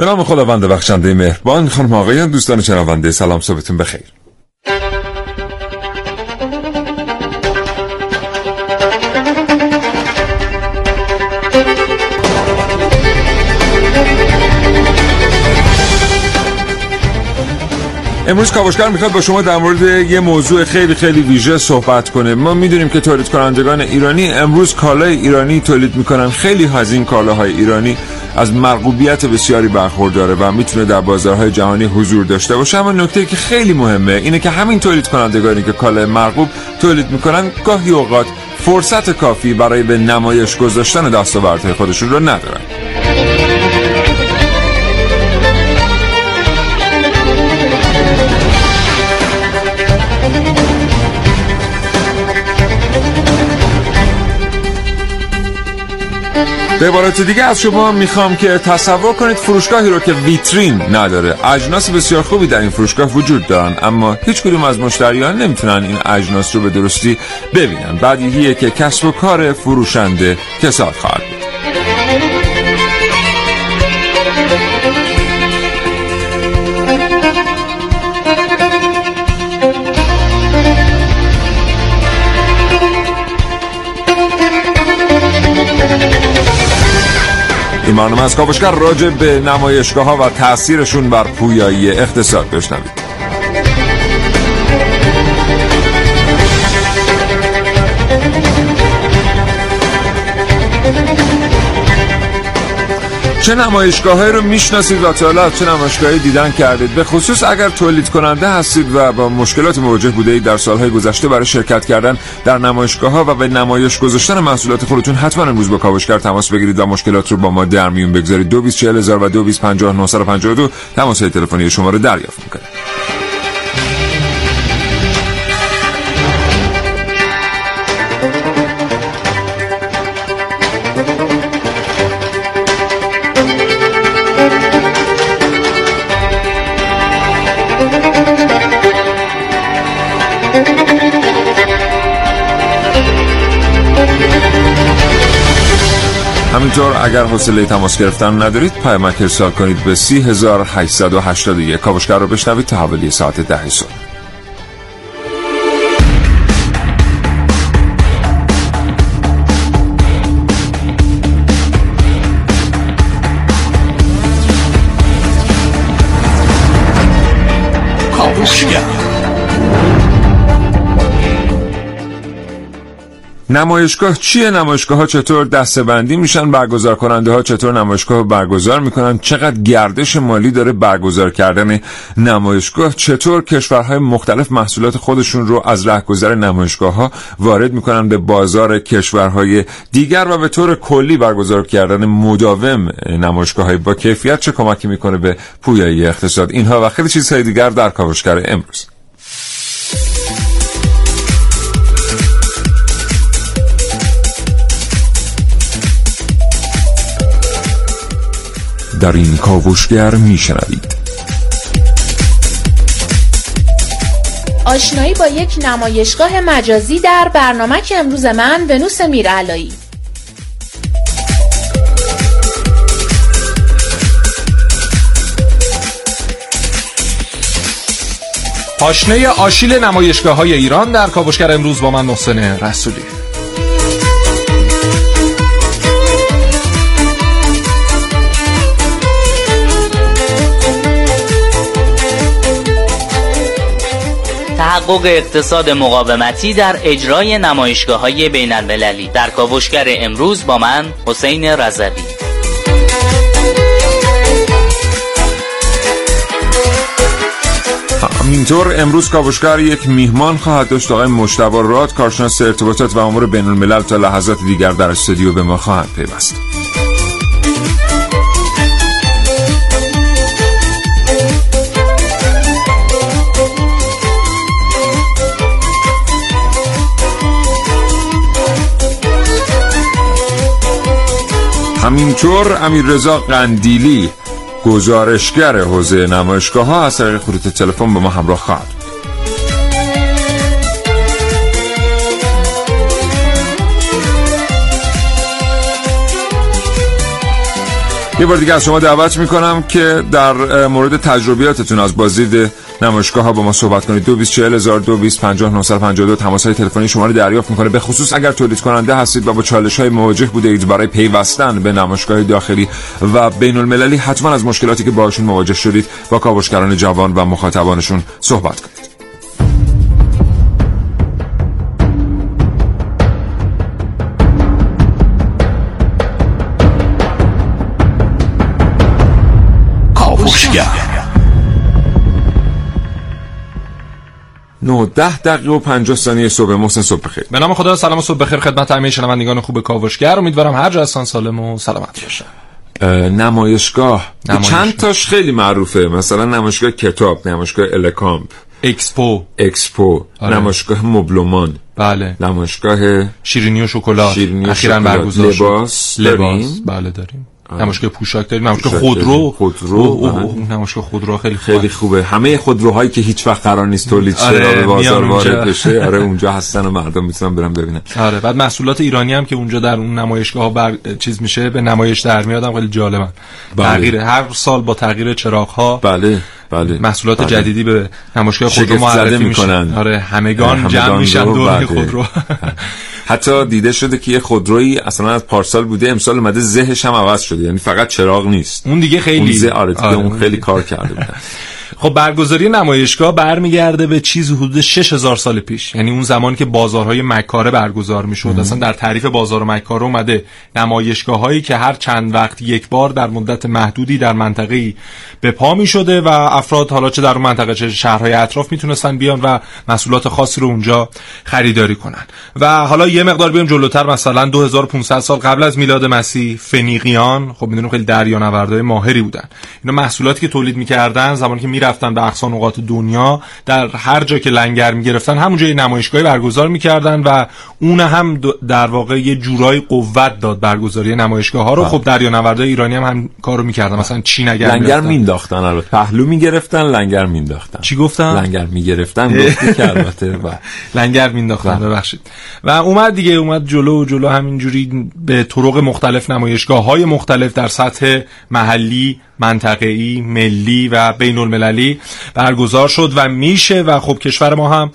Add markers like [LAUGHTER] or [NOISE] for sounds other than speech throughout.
به نام خداوند بخشنده مهربان خانم آقایان دوستان شنونده سلام صبحتون بخیر. امروز کاوشگر می‌خواد با شما در مورد یه موضوع خیلی خیلی ویژه صحبت کنه. ما می‌دونیم که تولید کنندگان ایرانی امروز کالای ایرانی تولید می‌کنن. خیلی از این کالاهای ایرانی. از مرغوبیت بسیاری برخورداره و می‌تونه در بازارهای جهانی حضور داشته باشه. اما نکته که خیلی مهمه اینه که همین تولید کنندگانی که کالای مرغوب تولید می‌کنن گاهی اوقات فرصت کافی برای به نمایش گذاشتن دستاوردهای خودشون رو ندارن. به عبارت دیگه از شما می‌خوام که تصور کنید فروشگاهی رو که ویترین نداره. اجناس بسیار خوبی در این فروشگاه وجود دارن اما هیچ کدوم از مشتریان نمی‌تونن این اجناس رو به درستی ببینن. بدیهیه که کسب و کار فروشنده کساد خواهد بود. برنامه از کاوشگر راجع به نمایشگاه ها و تاثیرشون بر پویایی اقتصاد بشنوید. چه نمایشگاه رو می‌شناسید و تا چه نمایشگاهی دیدن کردید؟ به خصوص اگر تولید کننده هستید و با مشکلات مواجه بوده اید در سالهای گذشته برای شرکت کردن در نمایشگاه ها و به نمایش گذاشتن محصولات خودتون حتما امروز با کاوشگر تماس بگیرید و مشکلات رو با ما در میون بگذارید. 224000 و 225952 تماس تلفنی شما رو دریافت می‌کنه. همینطور اگر حوصله تماس گرفتن ندارید پیامک ارسال کنید به 3881 کاوشگر رو بشنوید تا حوالی ساعت ده صبح. نمایشگاه چیه؟ نمایشگاه ها چطور دستبندی میشن؟ برگزار کننده ها چطور نمایشگاه برگزار می‌کنن؟ چقدر گردش مالی داره برگزار کردن نمایشگاه؟ چطور کشورهای مختلف محصولات خودشون رو از رهگذر نمایشگاه ها وارد می‌کنن به بازار کشورهای دیگر و به طور کلی برگزار کردن مداوم نمایشگاه های با کیفیت چه کمکی می‌کنه به پویایی اقتصاد؟ اینها و خیلی چیزهای دیگر در کاوشگر امروز. در این کاوشگر میشنوید. آشنایی با یک نمایشگاه مجازی در برنامه که امروز من ونوس میرعلایی. پاشنه آشیل نمایشگاه های ایران در کاوشگر امروز با من محسن رسولی. تحقق اقتصاد مقاومتی در اجرای نمایشگاه های بین المللی در کاوشگر امروز با من حسین رضوی. همینطور امروز کاوشگر یک میهمان خواهد داشت. آقای مجتبی راد کارشناس ارتباطات و امور بین الملل تا لحظات دیگر در استودیو به ما خواهند پیوست. همینطور امیر رضا قندیلی گزارشگر حوزه نمایشگاه ها از طریق خطوط تلفن به ما همراه خواهد یه بار دیگه از شما دعوت می‌کنم که در مورد تجربیاتتون از بازدید نمایشگاه ها با ما صحبت کنید. 224000 2250 تماس های تلفنی شما رو دریافت می‌کنه. به خصوص اگر تولید کننده هستید و با چالش های مواجه بوده اید برای پیوستن به نمایشگاه داخلی و بین المللی حتما از مشکلاتی که باشون مواجه شدید با کاوشگران جوان و مخاطبانشون صحبت کنید. ده دقیقه و 50 ثانیه صبح. محسن صبح بخیر. به نام خدا سلام و صبح بخیر خدمت همه شنوندگان خوب کاوشگر. امیدوارم هر جا هستن سالم و سلامت باشن. نمایشگاه. چند تاش خیلی معروفه. مثلا نمایشگاه کتاب نمایشگاه الکامپ. اکسپو. اکسپو. آره. نمایشگاه مبلومان بله. نمایشگاه شیرینی و شکلات. اخیرا برگزار لباس لباس. بله داریم. نمایشگاه پوشاک داریم نمایشگاه خودرو. خودرو نمایشگاه خودرو خیلی خوبه خیلی خوبه. همه خودروهایی که هیچ وقت قرار نیست تولید شه آره به بازار وارد بشه آره [LAUGHS] اونجا هستن و مردم می‌تونن برن ببینن. آره بعد محصولات ایرانی هم که اونجا در اون نمایشگاه بر... چیز میشه به نمایش در میادم خیلی جالبن. بله. تغییر هر سال با تغییر چراغ ها بله. بله. محصولات بله. جدیدی به نمایشگاه خودرو معرفی می‌کنن. آره همگان جمع میشن دور بله. خودرو. [LAUGHS] حتی دیده شده که یه خودرویی اصلا از پارسال بوده امسال اومده زهش هم عوض شده. یعنی فقط چراغ نیست. اون دیگه خیلی اون زه آره, آره. اون خیلی کار کرده بودن. [LAUGHS] خب برگزاری نمایشگاه برمیگرده به چیز حدود 6000 سال پیش. یعنی اون زمان که بازارهای مکاره برگزار می‌شد. اصلا در تعریف بازار مکاره اومده نمایشگاه هایی که هر چند وقت یک بار در مدت محدودی در منطقه به پا می شده و افراد حالا چه در اون منطقه چه شهرهای اطراف می‌تونستن بیان و محصولات خاصی رو اونجا خریداری کنن. و حالا یه مقدار بیام جلوتر مثلا 2500 سال قبل از میلاد مسیح فنیقیان خب می‌دونیم خیلی دریانوردای ماهری بودن. اینا محصولاتی که تولید می‌کردن زمانی که می‌رفتن به اقصا نقاط دنیا در هر جا که لنگر می‌گرفتن همونجا یه نمایشگاهی برگزار می‌کردن و اون هم در واقع یه جورای قوت داد برگزاری نمایشگاه ها رو. بله. خب دریانوردای ایرانی هم هم کارو می‌کردن. مثلا چین اگر لنگر مینداختن البته. پهلو می‌گرفتن لنگر مینداختن. چی گفتن؟ لنگر می‌گرفتن [LAUGHS] گفتی که البته. لنگر مینداختن بله. ببخشید. و اومد دیگه اومد جلو و جلو همینجوری به طرق مختلف نمایشگاه های مختلف در سطح محلی منطقه‌ای ملی و بین المللی برگزار شد و میشه و خب کشور ما هم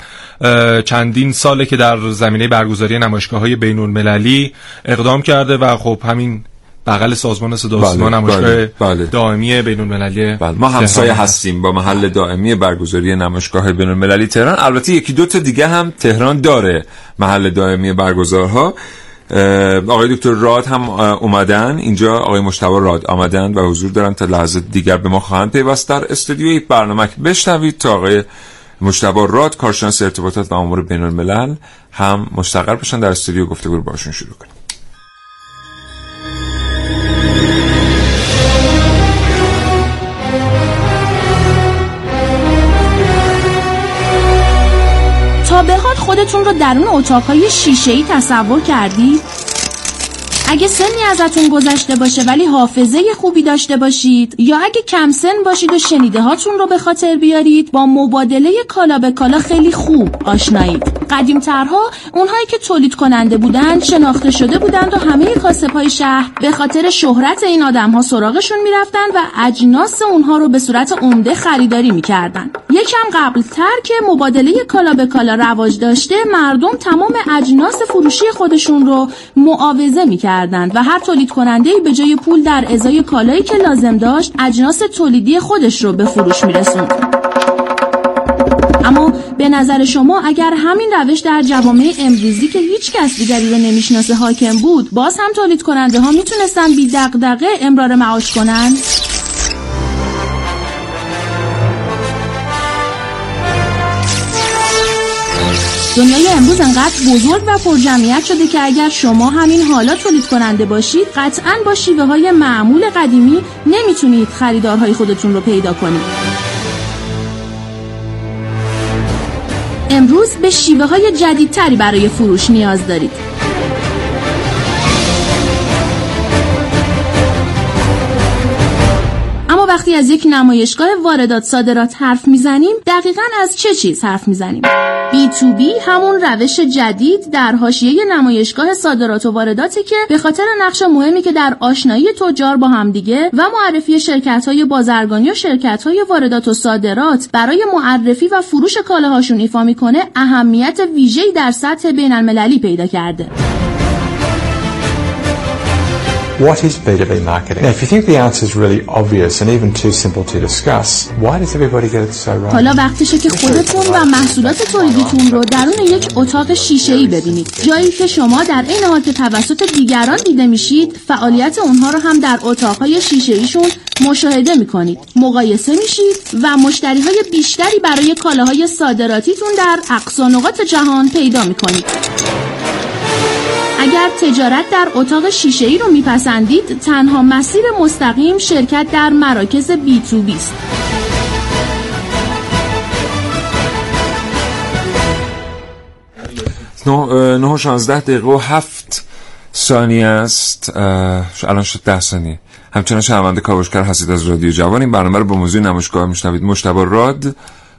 چندین ساله که در زمینه برگزاری نمایشگاه های بین المللی اقدام کرده و خب همین بغل سازمان صدا بله، نمایشگاه بله، بله. دائمی بین المللی بله. ما همسایه هستیم با محل دائمی برگزاری نمایشگاه بین المللی تهران البته یکی دو تا دیگه هم تهران داره محل دائمی برگزارها آقای دکتر راد هم اومدن. اینجا آقای مشتبه راد آمدن و حضور دارن. تا لحظه دیگر به ما خواهند پیوست. در استودیوی برنامه بشنوید تا آقای مشتبه راد کارشناس ارتباطات و امور بین الملل هم مستقر بشن در استودیو گفتگو باشون شروع کنیم. خودتون رو درون اتاقهای شیشه‌ای تصور کردید؟ اگه سنی ازتون گذشته باشه ولی حافظه خوبی داشته باشید یا اگه کم سن باشید و شنیده هاتون رو به خاطر بیارید با مبادله کالا به کالا خیلی خوب آشنایید. قدیم ترها اونهایی که تولید کننده بودند شناخته شده بودند و همه کاسب های شهر به خاطر شهرت این آدم ها سراغشون می‌رفتند و اجناس اونها رو به صورت عمده خریداری می‌کردن. یکم قبل تر که مبادله کالا به کالا رواج داشته مردم تمام اجناس فروشی خودشون رو معاوضه می‌کردن. و هر تولید کننده به جای پول در ازای کالایی که لازم داشت اجناس تولیدی خودش رو به فروش میرسوند اما به نظر شما اگر همین روش در جوامع امروزی که هیچ کس دیگری رو نمی‌شناسه حاکم بود باز هم تولید کننده ها می‌تونستن بی دقدقه امرار معاش کنند؟ دنیای امروز انقدر بزرگ و پرجمعیت شده که اگر شما همین حالا تولید کننده باشید قطعا با شیوه های معمول قدیمی نمی‌تونید خریدارهای خودتون رو پیدا کنید امروز به شیوه های جدیدتری برای فروش نیاز دارید اما وقتی از یک نمایشگاه واردات صادرات حرف می‌زنیم دقیقا از چه چیز حرف می‌زنیم؟ بی تو بی همون روش جدید در حاشیه نمایشگاه صادرات و وارداتی که به خاطر نقش مهمی که در آشنایی تجار با همدیگه و معرفی شرکت های بازرگانی و شرکت های واردات و صادرات برای معرفی و فروش کالاهاشون ایفا می‌کنه اهمیت ویژه‌ای در سطح بین المللی پیدا کرده. What is B2B marketing? Now, if you think the answer is really obvious and even too simple to discuss, why does everybody get it so wrong? حالا وقتشه که خودتون و محصولات تولیدیتون رو درون یک اتاق شیشه‌ای ببینید. جایی که شما در این حال که توسط دیگران دیده میشید، فعالیت اونها رو هم در اتاقهای شیشه‌ایشون مشاهده می‌کنید. مقایسه میشید و مشتریهای بیشتری برای کالاهای صادراتیتون در اقصا نقاط جهان پیدا می‌کنید. اگر تجارت در اتاق شیشه ای رو میپسندید تنها مسیر مستقیم شرکت در مراکز بی تو بی است. نه و 16 دقیقه و هفت ثانیه است. الان شد ده ثانیه. همچنان شنونده کاوشگر هستید از رادیو جوان. این برنامه رو با موضوع نمایشگاه میشنوید. مشتبه راد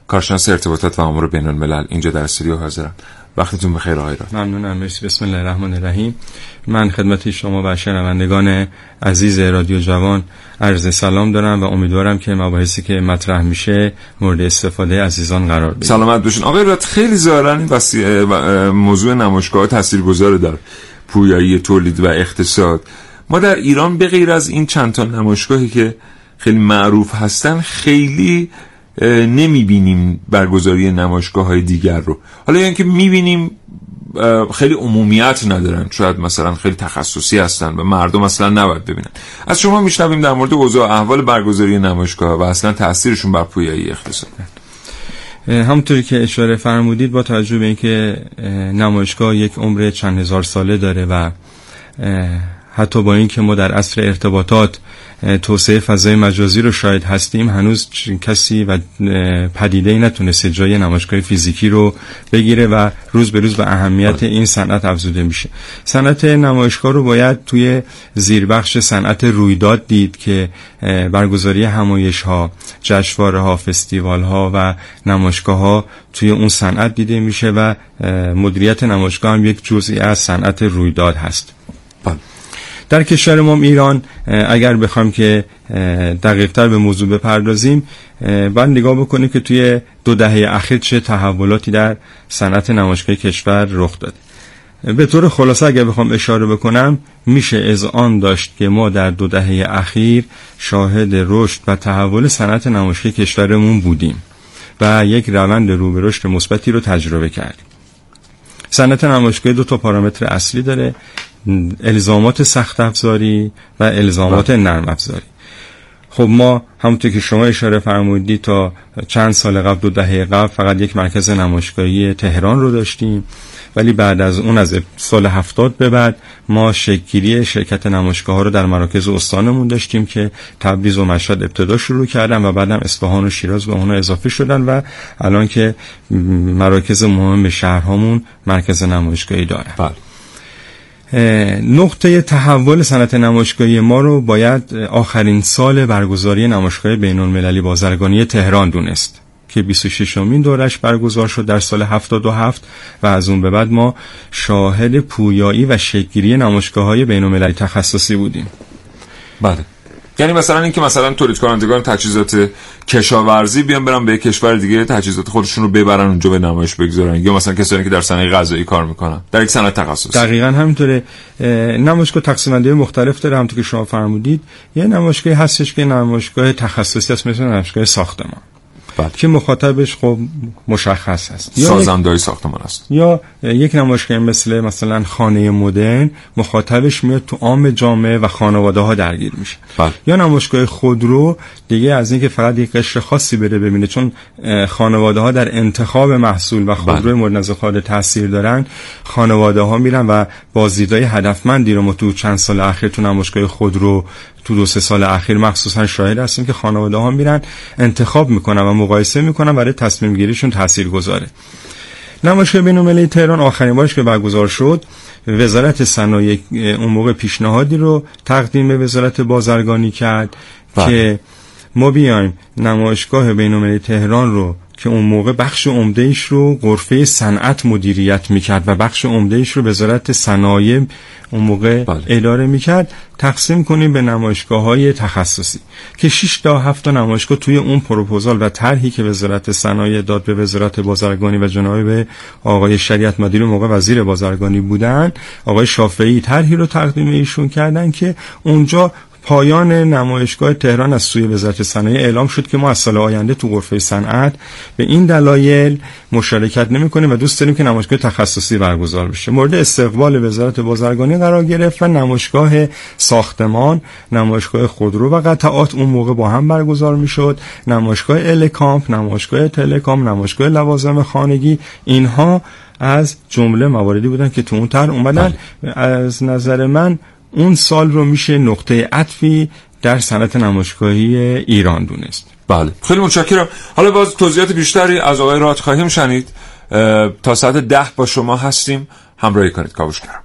کارشناس ارتباطات و امور بین الملل اینجا در استودیو حاضرم وقتتون بخیر آقای ممنونم. مرسی. بسم الله الرحمن الرحیم. من خدمت شما و شنوندگان عزیز رادیو جوان عرض سلام دارم و امیدوارم که مباحثی که مطرح میشه مورد استفاده عزیزان قرار بگیره سلامت باشین. آقای رات خیلی ظاهرا این موضوع نمایشگاه تاثیرگذار در پویایی تولید و اقتصاد. ما در ایران به غیر از این چند تا نمایشگاهی که خیلی معروف هستن خیلی نمی‌بینیم برگزاری نمایشگاه های دیگر رو. حالا یعنی می‌بینیم خیلی عمومیت ندارن. شاید مثلا خیلی تخصصی هستن و مردم اصلا نباید ببینن. از شما میشنویم در مورد اوضاع احوال برگزاری نمایشگاه و اصلا تاثیرشون بر پویایی اقتصاد. همونطوری که اشاره فرمودید با توجه به اینکه نمایشگاه یک عمر چند هزار ساله داره و حتی با اینکه ما در عصر ارتباطات توسعه فضای مجازی رو شاید هستیم هنوز کسی و پدیده ای نتونسته جای نمایشگاه فیزیکی رو بگیره و روز به روز به اهمیت این صنعت افزوده میشه. صنعت نمایشگاه رو باید توی زیربخش صنعت رویداد دید که برگزاری همایش ها جشنواره ها فستیوال ها و نمایشگاه ها توی اون صنعت دیده میشه و مدیریت نمایشگاه هم یک جزئی از صنعت رویداد هست. بله. در کشور ما ایران اگر بخوام که دقیقتر به موضوع بپردازیم باید نگاه بکنیم که توی دو دهه اخیر چه تحولاتی در صنعت نمایشگاه کشور رخ داده به طور خلاصه اگر بخوام اشاره بکنم میشه از آن داشت که ما در دو دهه اخیر شاهد رشد و تحول صنعت نمایشگاه کشورمون بودیم و یک روند رو به رشد مثبتی رو تجربه کردیم. صنعت نمایشگاه دو تا پارامتر اصلی داره. الزامات سخت افزاری و الزامات. نرم افزاری خب ما همونطور که شما اشاره فرمودید تا چند سال قبل دو دهه قبل فقط یک مرکز نمایشگاهی تهران رو داشتیم ولی بعد از اون از سال هفتاد به بعد ما شکلگیری شرکت نمایشگاه ها رو در مراکز استانمون داشتیم که تبریز و مشهد ابتدا شروع کردن و بعدم اصفهان و شیراز به اونها اضافه شدن و الان که مراکز مهم شهرهامون مرکز نمایشگاهی داره بله. نقطه تحول صنعت نمایشگاهی ما رو باید آخرین سال برگزاری نمایشگاه بین المللی بازرگانی تهران دونست که 26 امین دورش برگزار شد در سال 77 و از اون به بعد ما شاهد پویایی و شکلگیری نمایشگاه های بین المللی تخصصی بودیم. بله. یعنی مثلا اینکه مثلا تولید کنندگان تجهیزات کشاورزی بیان برن به کشور دیگه تجهیزات خودشون رو ببرن اونجا به نمایش بگذارن. یا مثلا کسانی که در صنایع غذایی کار می‌کنن در یک صنعت تخصصی. دقیقا همینطوره. نمایشگاه تقسیم بندی مختلف داره همونطور که شما فرمودید. یه نمایشگاه هستش که نمایشگاه تخصصی است مثل نمایشگاه ساختمان. بله. که مخاطبش خب مشخص است سازندهای ساختمان است یا یک نمایشگاه مثل مثلا خانه مدرن مخاطبش میاد تو عام جامعه و خانواده ها درگیر میشه بله. یا نمایشگاه خودرو دیگه از اینکه فقط یک قشر خاصی بره ببینه چون خانواده ها در انتخاب محصول و خودروی بله. مورد نظر خود تاثیر دارن خانواده ها میرن و بازدیدهای هدفمندی رو ما تو چند سال اخیر تو نمایشگاه خودرو تو دو سه سال اخیر مخصوصا شاهد هستیم که خانواده ها میرن انتخاب می‌کنن و مقایسه می‌کنن برای تصمیم گیریشون تاثیر گذاره نمایشگاه بین‌المللی تهران آخرین بارش که برگزار شد وزارت صنایع اون موقع پیشنهادی رو تقدیم به وزارت بازرگانی کرد بله. که ما بیایم نمایشگاه بین‌المللی تهران رو که اون موقع بخش عمدهش رو غرفه صنعت مدیریت می‌کرد و بخش عمدهش رو وزارت صنایع اون موقع بله. اداره می‌کرد تقسیم کنیم به نمایشگاه های تخصصی که 6 تا 7 تا نمایشگاه توی اون پروپوزال و طرحی که وزارت صنایع داد به وزارت بازرگانی و جناب آقای شریعت مدیر موقع وزیر بازرگانی بودن آقای شافعی طرحی رو تقدیم ایشون کردن که اونجا پایان نمایشگاه تهران از سوی وزارت صنایع اعلام شد که ما از سال آینده تو غرفه صنعت به این دلایل مشارکت نمی کنیم و دوست داریم که نمایشگاه تخصصی برگزار بشه. مورد استقبال وزارت بازرگانی قرار گرفت و نمایشگاه ساختمان نمایشگاه خودرو و قطعات اون موقع با هم برگزار می شد نمایشگاه الکامپ نمایشگاه تلکام نمایشگاه لوازم خانگی اینها از جمله مواردی بودن که تو اون تر اومدن. از نظر من اون سال رو میشه نقطه عطفی در صنعت نمایشگاهی ایران دونست. بله. خیلی متشکرم. حالا باز توضیحات بیشتری از آقای رات خواهیم شنید. تا ساعت ده با شما هستیم. همراهی کنید. کاوشگرم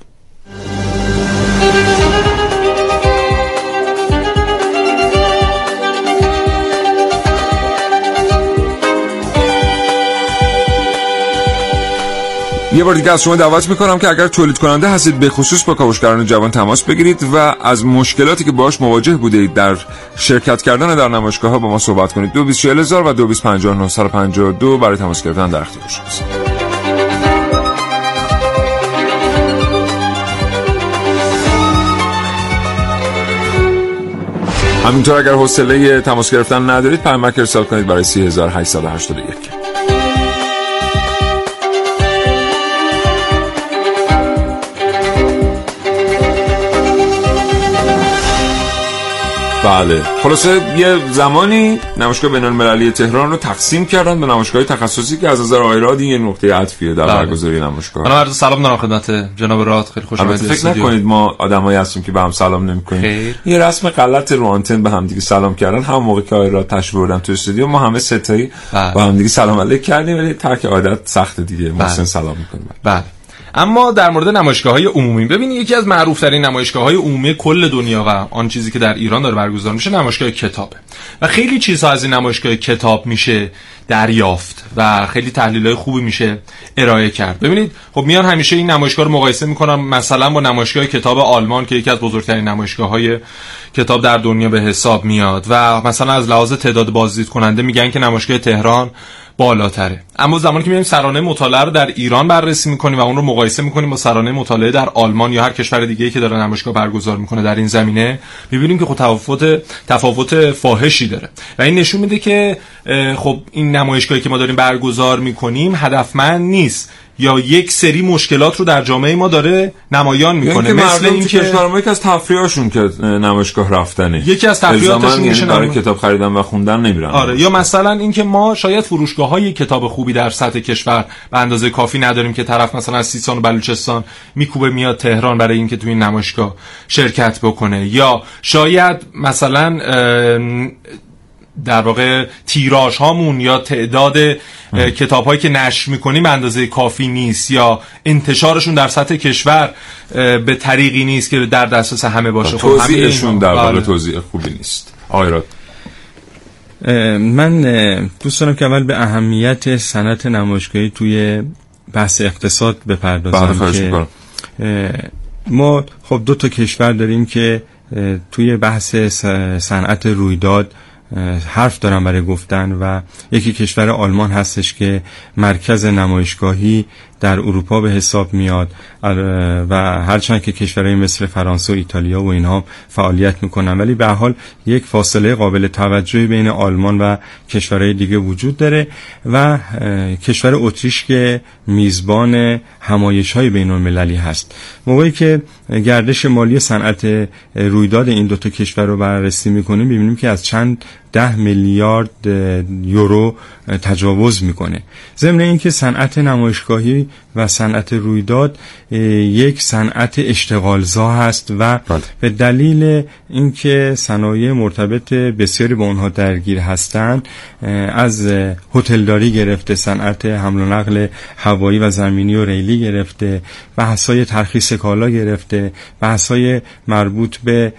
یه بار دیگه از شما دعوت می‌کنم که اگر تولید کننده هستید به خصوص با کاوشگران جوان تماس بگیرید و از مشکلاتی که باش مواجه بوده اید در شرکت کردن در نمایشگاه ها با ما صحبت کنید. 224000 و 225952 برای تماس گرفتن در اختیار شماست همینطور اگر حوصله تماس گرفتن ندارید پیامک ارسال کنید برای 3881 بله. خلاصه یه زمانی نمایشگاه بین المللی تهران رو تقسیم کردن به نمایشگاه تخصصی که از نظر آیراد این یه نقطه عطفیه در بله. برگزاری نمایشگاه. من عرض سلام دارم خدمت جناب رات خیلی خوش البته آمدید فکر. نکنید ما آدمایی هستیم که به هم سلام نمی‌کنیم. یه رسم غلط رو آنتن به هم دیگه سلام کردن. هم موقع که آیراد تشریف بردم تو استودیو ما همه ستایی بله. با هم دیگه سلام علیک کردیم. ولی ترک عادت سخت دیگه. محسن سلام می‌کنیم بله. اما در مورد نمایشگاه های عمومی ببینید یکی از معروف ترین نمایشگاه های عمومی کل دنیا و آن چیزی که در ایران داره برگزار میشه نمایشگاه کتابه. و خیلی چیزها از این نمایشگاه کتاب میشه دریافت و خیلی تحلیل های خوبی میشه ارائه کرد. ببینید خب میان همیشه این نمایشگاه رو مقایسه می‌کنم مثلا با نمایشگاه کتاب آلمان که یکی از بزرگترین نمایشگاه های کتاب در دنیا به حساب میاد و مثلا از لحاظ تعداد بازدید کننده میگن که نمایشگاه تهران بالاتره. اما زمانی که میایم سرانه مطالعه رو در ایران بررسی می‌کنیم و اون رو مقایسه می‌کنیم با سرانه مطالعه در آلمان یا هر کشور دیگه که داره نمایشگاه برگزار می‌کنه در این زمینه می‌بینیم که خب تفاوت تفاوت فاحشی داره. و این نشون میده که خب این نمایشگاهی که ما داریم برگزار می‌کنیم هدفمند نیست. یا یک سری مشکلات رو در جامعه ما داره نمایان یعنی می‌کنه که مثل تو اینکه کشور ما یکی از تفریحاشون که نمایشگاه رفتنه. یکی از تفریحاتشون الزاماً میشه یعنی برای کتاب خریدن و خوندن نمیرن. آره یا مثلا اینکه ما شاید فروشگاه های کتاب خوبی در سطح کشور به اندازه کافی نداریم که طرف مثلا از سیستان و بلوچستان میکوبه میاد تهران برای اینکه توی این نمایشگاه شرکت بکنه. یا شاید مثلا در واقع تیراژ هامون یا تعداد کتاب هایی که نشر می‌کنیم به اندازه کافی نیست یا انتشارشون در سطح کشور به طریقی نیست که در دسترس همه باشه. خب توضیحشون در واقع بله. توضیح خوبی نیست. اه، من دوست دارم که اول به اهمیت صنعت نمایشگاهی توی بحث اقتصاد بله بپردازم خواهش که ما خب دو تا کشور داریم که توی بحث صنعت رویداد حرف دارم برای گفتن و یکی کشور آلمان هستش که مرکز نمایشگاهی در اروپا به حساب میاد و هرچند که کشورهای مثل فرانسه و ایتالیا و اینها فعالیت می‌کنن. ولی به حال یک فاصله قابل توجهی بین آلمان و کشورهای دیگه وجود داره و کشور اتریش که میزبان همایش های بین المللی هست. موقعی که گردش مالی صنعت رویداد این دوتا کشور رو بررسی می‌کنیم ببینیم که از چند ده میلیارد یورو تجاوز می‌کنه. ضمن اینکه صنعت نمایشگاهی و صنعت رویداد یک صنعت اشتغالزا هست و بله. به دلیل اینکه صنایع مرتبط بسیاری با اونها درگیر هستند از هتلداری گرفته صنعت حمل و نقل هوایی و زمینی و ریلی گرفته بحث‌های ترخیص کالا گرفته بحث‌های مربوط به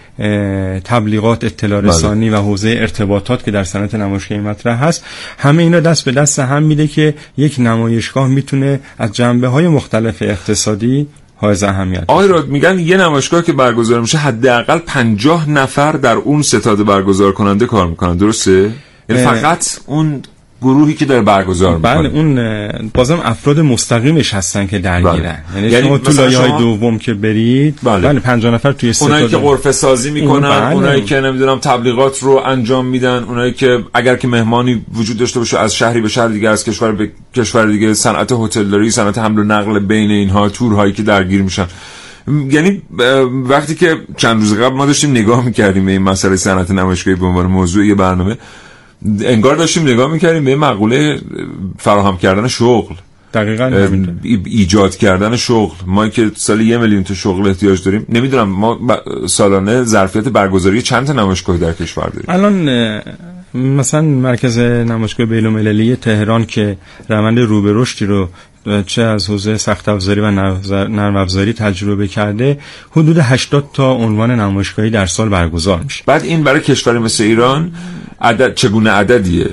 تبلیغات اطلاع بله. رسانی و حوزه ارتباطات که در صنعت نمایشگاهی مطرح هست همه اینا دست به دست هم میده که یک نمایشگاه می‌تونه از جنبه های مختلف اقتصادی های اهمیت آقای راد میگن یه نمایشگاه که برگزار میشه حداقل 50 نفر در اون ستاد برگزار کننده کار می‌کنن درسته؟ یعنی. فقط اون گروهی که داره برگزار می‌کنه بله اون بازم افراد مستقیمش هستن که درگیرن بله. یعنی, یعنی شما تو لایه های دوم که برید بله. بله 50 نفر توی اونایی که ستاد غرفه سازی می‌کنن اون بله. اونایی که نمی‌دونم تبلیغات رو انجام میدن اونایی که اگر که مهمانی وجود داشته باشه از شهری به شهر دیگه از کشور به کشور دیگه صنعت هتلداری صنعت حمل و نقل بین اینها تورهایی که درگیر میشن یعنی وقتی که چند روز قبل ما داشتیم نگاه می‌کردیم به این مسئله صنعت نمایشگاهی به عنوان موضوع یه برنامه انگار داشتیم نگاه می‌کردیم به مقوله اه، فراهم کردن شغل. دقیقا ایجاد کردن شغل. ما که سالی یه میلیون تا شغل احتیاج داریم نمی‌دونم ما سالانه ظرفیت برگزاری چند تا نمایشگاه در کشور داریم؟ الان مثلا مرکز نمایشگاه بین المللی تهران که روند رو به رشدی رو چه از حوزه سخت افزاری و نرم افزاری تجربه کرده حدود 80 تا عنوان نمایشگاهی در سال برگزار میشه. بعد این برای کشوری مثل ایران عدد چگونه عددیه؟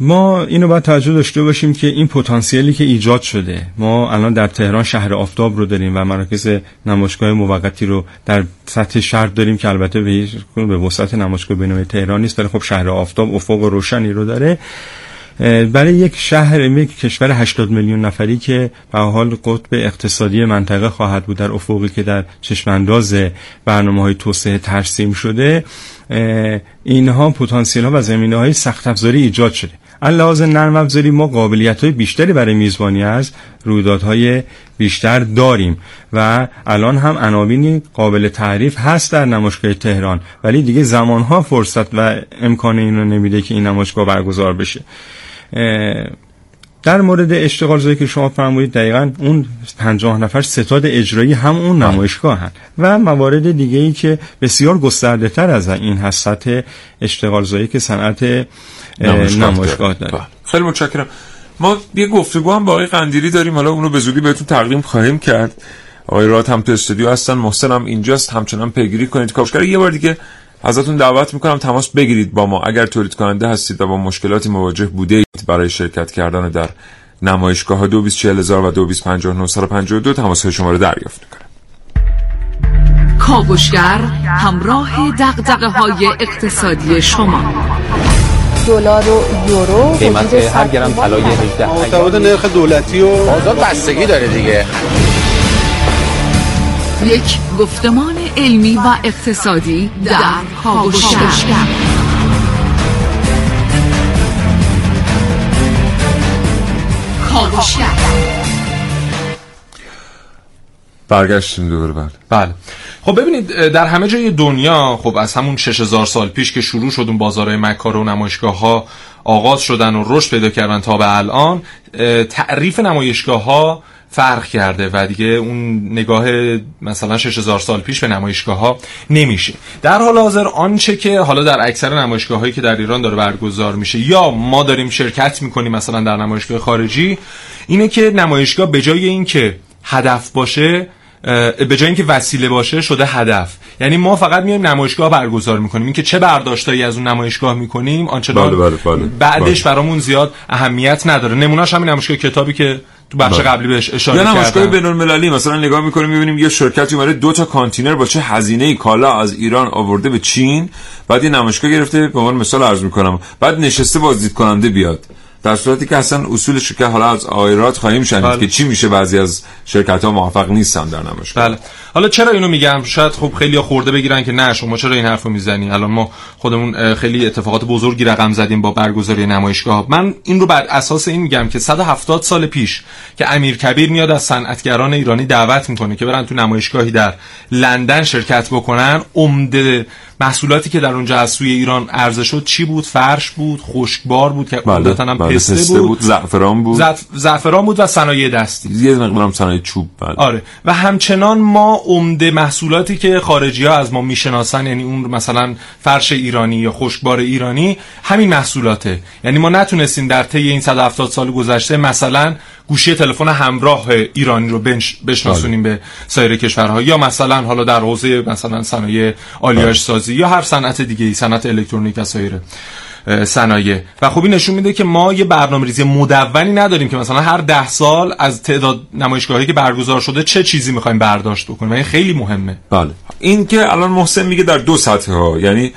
ما اینو باید توجه داشته باشیم که این پتانسیلی که ایجاد شده ما الان در تهران شهر آفتاب رو داریم و مراکز نمایشگاه موقتی رو در سطح شهر داریم که البته به وسعت نمایشگاه بین‌المللی تهران نیست ولی خب شهر آفتاب افق روشنی رو داره. برای یک شهر یک کشور 80 میلیون نفری که به حال قطب اقتصادی منطقه خواهد بود در افقی که در چشمانداز برنامه های توسعه ترسیم شده اینها پتانسیل ها و زمینه های سخت افزاری ایجاد شده. لحاظ نرم افزاری ما قابلیت های بیشتری برای میزبانی از رویدادهای بیشتر داریم و الان هم عناوینی قابل تعریف هست در نمایشگاه تهران ولی دیگه زمانها فرصت و امکان این رو نمیده که این نمایشگاه برگزار بشه. در مورد اشتغال زایی که شما فرمودید دقیقا اون پنجاه نفر ستاد اجرایی هم اون نمایشگاه هن و موارد دیگه ای که بسیار گسترده تر از این هست سطح اشتغال زایی که صنعت اه، نمایشگاه داره. بله. خیلی متشکرم. ما یه گفتگو هم با آقای قندیلی داریم. حالا اونو به زودی بهتون تقدیم خواهیم کرد. آقای رات هم تو استودیو هستن. محسن هم اینجاست. همچنان پیگیری کنید. کاوشگر یه بار دیگه ازتون دعوت می‌کنم تماس بگیرید با ما. اگر تولید کننده هستید و با مشکلاتی مواجه بوده اید برای شرکت کردن در نمایشگاه ها 224000 و 225952 تماس های شما رو دریافت می‌کنم. کاوشگر همراه دقدقه های اقتصادی شما. دلار و یورو قیمت هر گرم طلای 18 متفاوت نرخ دولتی و بازار بستگی داره دیگه. یک گفتمان علمی و اقتصادی در کاوشگر برگشتیم دوباره بعد بله. خب ببینید در همه جای دنیا خب از همون 6000 سال پیش که شروع شد اون بازارهای مکاره و نمایشگاه ها آغاز شدن و رشد پیدا کردن تا به الان تعریف نمایشگاه ها فرق کرده و دیگه اون نگاه مثلا 6000 سال پیش به نمایشگاه ها نمیشه در حال حاضر آنچه که حالا در اکثر نمایشگاه هایی که در ایران داره برگزار میشه یا ما داریم شرکت می‌کنیم مثلا در نمایشگاه خارجی اینه که نمایشگاه به جای اینکه هدف باشه به جای اینکه وسیله باشه شده هدف یعنی ما فقط میایم نمایشگاه برگزار می‌کنیم اینکه چه برداشتایی از اون نمایشگاه می‌کنیم آنچنان بله، بله، بله. بعدش بله. برامون زیاد اهمیت نداره نمونهش همین نمایشگاه کتابی که تو بخش بله. قبلی بهش اشاره یا نمایشگاه کردم بین المللی مثلا نگاه می‌کنیم می‌بینیم یه شرکتی اومده دو تا کانتینر با چه هزینه کالا از ایران آورده به چین بعد یه نمایشگاه گرفته به عنوان مثال عرض می‌کنم بعد نشسته بازدید کننده بیاد در صورتی که اصلا اصولش که حالا از آیرات خواهیم شنید بله. که چی میشه بعضی از شرکت ها موفق نیستن در نمایشگاه بله. حالا چرا اینو میگم؟ شاید خب خیلی خورده بگیرن که نه شما چرا این حرفو می‌زنی؟ الان ما خودمون خیلی اتفاقات بزرگی رقم زدیم با برگزاری نمایشگاه من این رو بر اساس این میگم که 170 سال پیش که امیر کبیر میاد از صنعتگران ایرانی دعوت می‌کنه که برن تو نمایشگاهی در لندن شرکت بکنن عمده محصولاتی که در اونجا از سوی ایران عرضه شد چی بود؟ فرش بود خشکبار بود که بله، هم بله، پسته پسته بود. زعفران بود. زعف- زعفران بود و صنایع دستی. یه مقدارم صنایع چوب بله. آره. و همچنان ما عمده محصولاتی که خارجی ها از ما می‌شناسن یعنی اون مثلا فرش ایرانی یا خشکبار ایرانی همین محصولاته. یعنی ما نتونستیم در طی این 170 سال گذشته مثلا گوشی تلفن همراه ایرانی رو بشناسونیم به سایر کشورها. یا مثلا حالا در حوزه مثلا صنایع آلیاژ سازی یا هر صنعت دیگه ای صنعت الکترونیک و سایر صنایع. و خب این نشون میده که ما یه برنامه ریزی مدونی نداریم که مثلا هر ده سال از تعداد نمایشگاهی که برگزار شده چه چیزی می‌خوایم برداشت بکنیم و این خیلی مهمه. بله. این که الان محسن میگه در دو سطح ها یعنی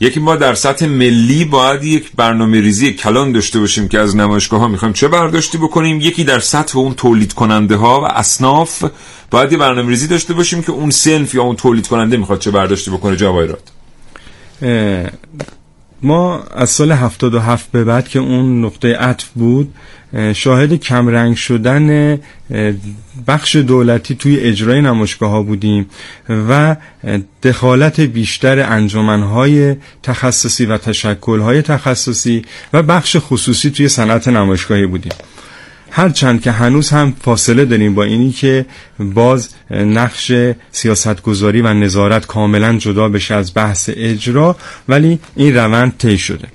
یکی ما در سطح ملی باید یک برنامه ریزی کلان داشته باشیم که از نمایشگاه ها می‌خوایم چه برداشتی بکنیم. یکی در سطح اون تولید کننده ها و اصناف باید یه برنامه ریزی داشته باشیم که اون سنف یا اون تولید کننده می‌خواد چه برداشتی بکنه. جوایرات اه، ما از سال 77 به بعد که اون نقطه عطف بود شاهد کمرنگ شدن بخش دولتی توی اجرای نمایشگاه ها بودیم و دخالت بیشتر انجمنهای تخصصی و تشکلهای تخصصی و بخش خصوصی توی صنعت نمایشگاهی بودیم. هرچند که هنوز هم فاصله داریم با اینی که باز نقش سیاستگذاری و نظارت کاملا جدا بشه از بحث اجرا ولی این روند طی شده.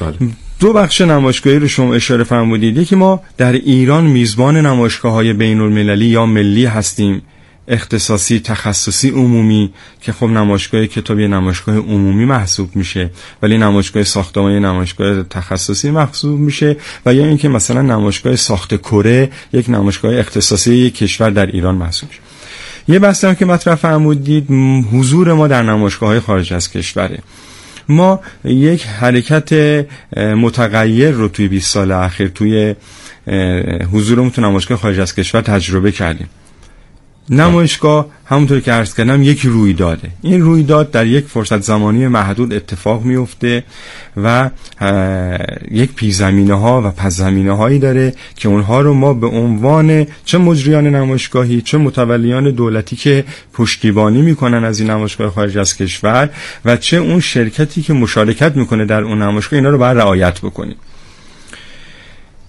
بله. دو بخش نمایشگاهی رو شما اشاره فرمودید. یکی ما در ایران میزبان نمایشگاه های بین المللی یا ملی هستیم. اختصاصی تخصصی عمومی که خب نمایشگاه کتاب یه نمایشگاه عمومی محسوب میشه. ولی نمایشگاه ساختمان یه نمایشگاه تخصصی محسوب میشه. و یا اینکه مثلا نمایشگاه ساخت کره یک نمایشگاه اختصاصی یک کشور در ایران محسوب میشه. یه بحثی که مطرح فرمودید حضور ما در نمایشگاه های خارج از کشوره. ما یک حرکت متغیر رو توی 20 سال اخیر توی حضورمون تو نمایشگاه خارج از کشور تجربه کردیم. نمایشگاه همونطور که عرض کردم یک رویداده این رویداد در یک فرصت زمانی محدود اتفاق میفته و یک پیزمینه ها و پس زمینه هایی داره که اونها رو ما به عنوان چه مجریان نمایشگاهی چه متولیان دولتی که پشتیبانی می‌کنن از این نمایشگاه خارج از کشور و چه اون شرکتی که مشارکت می‌کنه در اون نمایشگاه اینا رو باید رعایت بکنیم.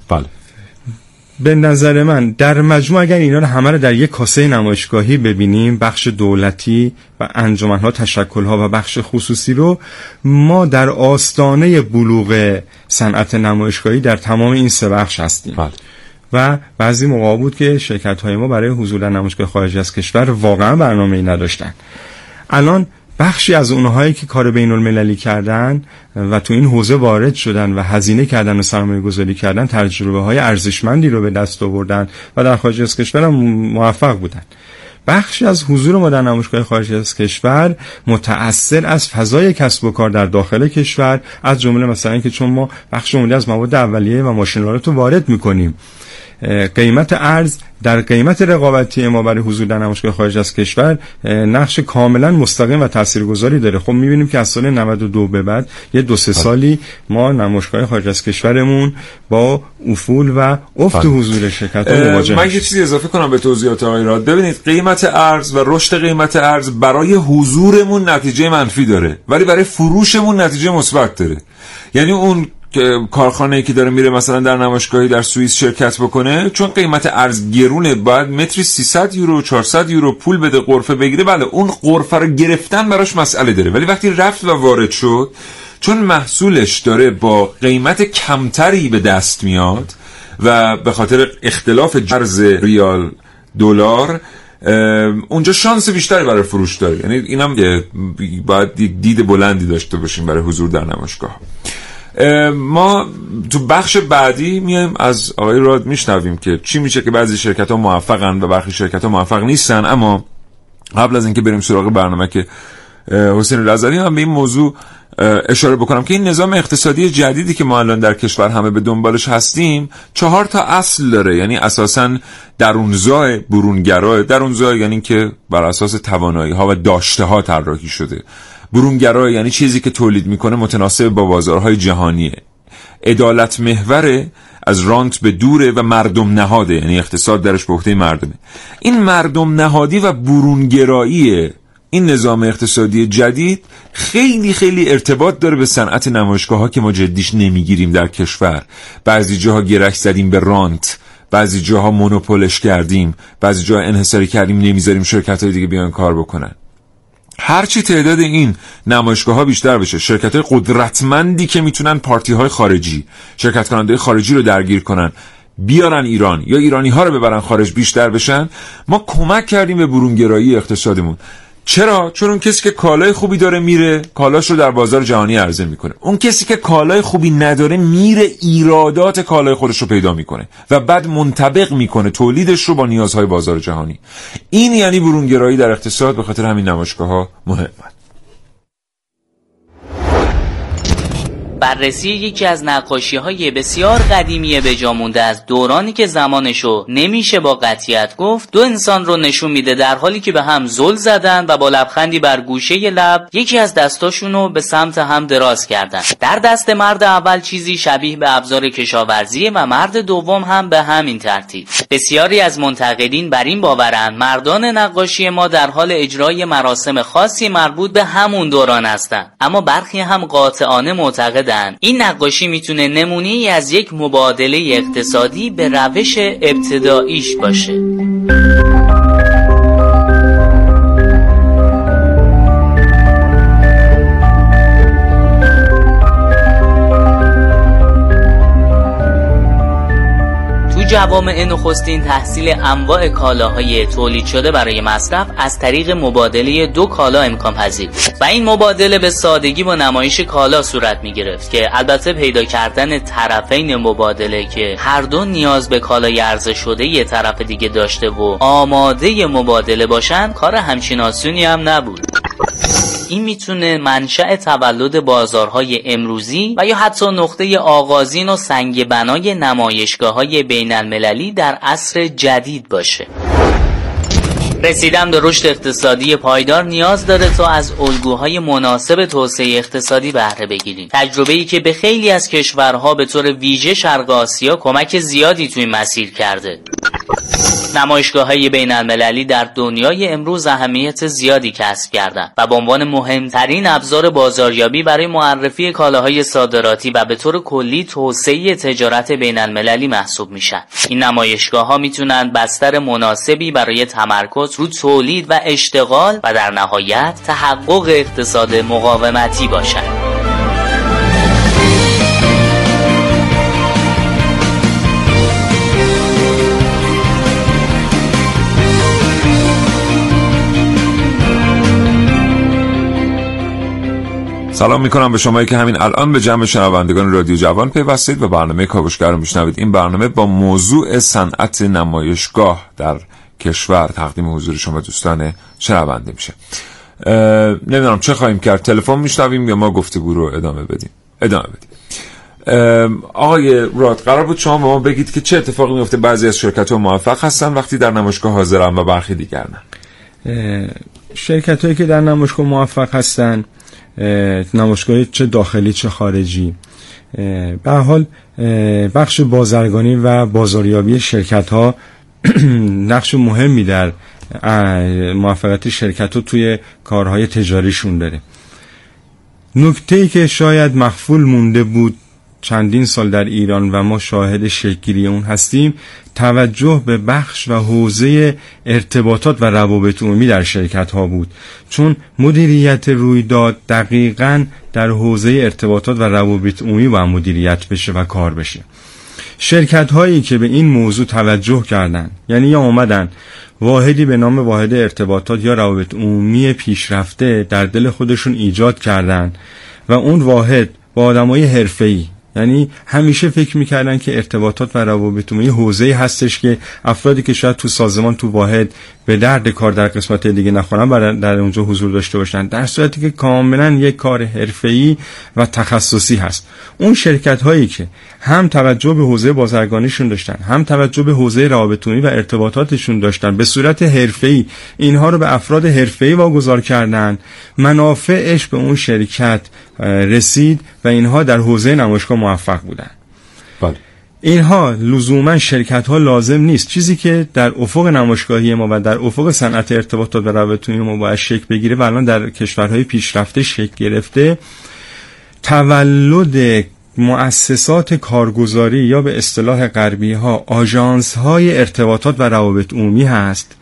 بله. به نظر من در مجموع اگر اینا رو همه رو در یک کاسه نمایشگاهی ببینیم بخش دولتی و انجمنها تشکلها و بخش خصوصی رو ما در آستانه بلوغ صنعت نمایشگاهی در تمام این سه بخش هستیم. بله. و بعضی موقع بود که شرکت های ما برای حضور در نمایشگاه خارج از کشور واقعا برنامه ای نداشتن. الان بخشی از اونهایی که کار بین المللی کردن و تو این حوزه وارد شدن و هزینه کردن و سرمایه گذاری کردن تجربه های ارزشمندی رو به دست آوردن و در خارج از کشور موفق بودن. بخشی از حضور ما در نمایشگاه خارج از کشور متأثر از فضای کسب و کار در داخل کشور از جمله مثلا اینکه چون ما بخش عمده از مواد اولیه و ماشینالات رو وارد می‌کنیم. قیمت ارز در قیمت رقابتی ما برای حضور در نمایشگاه خارج از کشور نقش کاملا مستقیم و تاثیرگذاری داره خب می‌بینیم که از سال 92 به بعد یه دو سه سالی ما نمایشگاه خارج از کشورمون با افول و افت بله. حضور شرکت مواجه من. یه چیزی اضافه کنم به توضیحات آقای راد ببینید قیمت ارز و رشد قیمت ارز برای حضورمون نتیجه منفی داره ولی برای فروشمون نتیجه مثبت داره یعنی اون کارخانه که داره میره مثلا در نمایشگاهی در سوئیس شرکت بکنه چون قیمت ارز گرونه باید متری 300 یورو 400 یورو پول بده قرفه بگیره. بله اون قرفه رو گرفتن براش مسئله داره. ولی وقتی رفت و وارد شد چون محصولش داره با قیمت کمتری به دست میاد و به خاطر اختلاف ارز ریال دلار اونجا شانس بیشتری برای فروش داره. یعنی اینم باید دید بلندی داشته باشیم برای حضور در نمایشگاه. اه، ما تو بخش بعدی میایم از آقای راد میشنویم که چی میشه که بعضی شرکت ها موفقن و برخی شرکت ها موفق نیستن. اما قبل از اینکه بریم سراغ برنامه که حسین رضوی من به این موضوع اشاره بکنم که این نظام اقتصادی جدیدی که ما الان در کشور همه به دنبالش هستیم چهار تا اصل داره. یعنی اساسا درونزای برونگرای درونزای یعنی که بر اساس توانایی ها و داشته ها طراحی شده. برونگرای یعنی چیزی که تولید می‌کنه متناسب با بازارهای جهانیه. عدالت محوره از رانت به دوره و مردم نهاده یعنی اقتصاد درش به مردمه. این مردم نهادی و برونگرایی این نظام اقتصادی جدید خیلی خیلی ارتباط داره به صنعت نمایشگاه ها که ما جدیش نمی‌گیریم در کشور. بعضی جاها گرک زدیم به رانت بعضی جاها مونوپولش کردیم بعضی جاها انحصاری کردیم نمی‌ذاریم شرکت های دیگه بیان کار بکنن. هرچی تعداد این نمایشگاه ها بیشتر بشه شرکت های قدرتمندی که می‌تونن پارتی های خارجی شرکت کننده خارجی رو درگیر کنن بیارن ایران یا ایرانی ها رو ببرن خارج بیشتر بشن ما کمک کردیم به برونگرایی اقتصادمون. چرا؟ چون اون کسی که کالای خوبی داره میره کالاش رو در بازار جهانی عرضه می‌کنه. اون کسی که کالای خوبی نداره میره ایرادات کالای خودش رو پیدا می‌کنه و بعد منطبق می‌کنه تولیدش رو با نیازهای بازار جهانی. این یعنی برونگرایی در اقتصاد به خاطر همین نمایشگاه ها مهمه بررسی یکی از نقاشی های بسیار قدیمی به مونده از دورانی که زمانشو نمیشه با قطیت گفت دو انسان رو نشون میده در حالی که به هم زل زدن و با لبخندی بر گوشه لب یکی از دستاشونو به سمت هم دراز کردن. در دست مرد اول چیزی شبیه به ابزار کشاورزی و مرد دوم هم به همین ترتیب. بسیاری از منتقدین بر این باورند مردان نقاشی ما در حال اجرای مراسم خاصی مربوط به همون دوران هستند. اما برخی هم قاطعانه معتقد این نقاشی می‌تونه نمونی از یک مبادله اقتصادی به روش ابتداییش باشه. جوامع نخستین تحصیل انواع کالاهای تولید شده برای مصرف از طریق مبادله دو کالا امکان پذیر. و این مبادله به سادگی با نمایش کالا صورت می گرفت که البته پیدا کردن طرفین مبادله که هر دو نیاز به کالای عرضه شده یه طرف دیگه داشته و آماده مبادله باشن کار همچین آسونی هم نبود. این می‌تونه منشأ تولد بازارهای امروزی و یا حتی نقطه آغازین و سنگ بنای نمایشگاه های بین المللی در عصر جدید باشه. رسیدن به رشد اقتصادی پایدار نیاز داره تا از الگوهای مناسب توسعه اقتصادی بهره بگیریم. تجربه ای که به خیلی از کشورها به طور ویژه شرق آسیا کمک زیادی توی مسیر کرده. نمایشگاه های بین المللی در دنیای امروز اهمیت زیادی کسب کردند و به عنوان مهمترین ابزار بازاریابی برای معرفی کالاهای صادراتی و به طور کلی توسعه تجارت بین المللی محسوب میشن. این نمایشگاه ها می‌تونن بستر مناسبی برای تمرکز رو تولید و اشتغال و در نهایت تحقق اقتصاد مقاومتی باشند سلام می‌کنم به شمایی که همین الان به جمع شنوندگان رادیو جوان پیوستید و برنامه کاوشگر رو میشنوید. این برنامه با موضوع صنعت نمایشگاه در کشور تقدیم حضور شما دوستان شنونده میشه. نمی‌دونم چه خواهیم کرد. تلفن میشنویم یا ما گفتگو رو ادامه بدیم؟ ادامه بدیم. آقای راد قرار بود شما به ما بگید که چه اتفاقی میفته بعضی از شرکت ها موفق هستن وقتی در نمایشگاه حاضرن و برخی دیگر نه. شرکت هایی که در نمایشگاه موفق هستن نمایشگاه چه داخلی چه خارجی. به حال بخش بازرگانی و بازاریابی شرکت ها [CLEARS THROAT] نقش مهمی در موفقیت شرکت ها توی کارهای تجاریشون داره. نکته ای که شاید مخفول مونده بود چندین سال در ایران و ما شاهد شکلی اون هستیم توجه به بخش و حوزه ارتباطات و روابط عمومی در شرکت ها بود. چون مدیریت رویداد دقیقا در حوزه ارتباطات و روابط عمومی و مدیریت بشه و کار بشه. شرکت هایی که به این موضوع توجه کردند یعنی یا آمدن واحدی به نام واحد ارتباطات یا روابط عمومی پیشرفته در دل خودشون ایجاد کردند و اون واحد با آدمای حرفه‌ای یعنی همیشه فکر می‌کردن که ارتباطات و روابط عمومی حوزه هستش که افرادی که شاید تو سازمان تو واحد به درد کار در قسمت دیگه نخورن در اونجا حضور داشته باشن در صورتی که کاملا یک کار حرفه‌ای و تخصصی هست اون شرکت هایی که هم توجه به حوزه بازرگانیشون داشتن هم توجه به حوزه روابط و ارتباطاتشون داشتن به صورت حرفه‌ای اینها رو به افراد حرفه‌ای واگذار کردن منافعش به اون شرکت رسید و اینها در حوزه نمایشگاه موفق بودن. اینها لزوما شرکت ها لازم نیست. چیزی که در افق نمایشگاهی ما و در افق صنعت ارتباطات و روابط ما باید شکل بگیره و الان در کشورهای پیشرفته شکل گرفته تولد مؤسسات کارگزاری یا به اصطلاح غربی ها آژانس های ارتباطات و روابط عمومی هست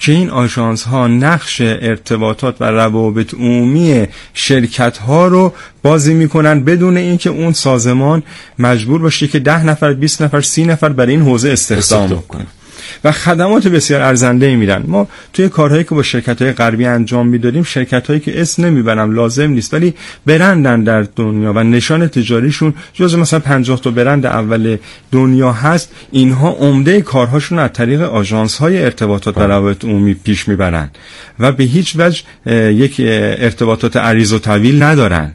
که این آژانس ها نقش ارتباطات و روابط عمومی شرکت ها رو بازی می‌کنن بدون اینکه اون سازمان مجبور باشه که ده نفر 20 نفر سی نفر برای این حوزه استخدام کنه. و خدمات بسیار ارزنده میدن ما توی کارهایی که با شرکت های غربی انجام می‌دادیم شرکت هایی که اسم نمی‌برم لازم نیست ولی برندن در دنیا و نشان تجاریشون جز مثلا 50 تا برند اول دنیا هست. اینها عمده کارهاشون از طریق آژانس های ارتباطات و روابط عمومی پیش می‌برن و به هیچ وجه یک ارتباطات عریض و طویل ندارن.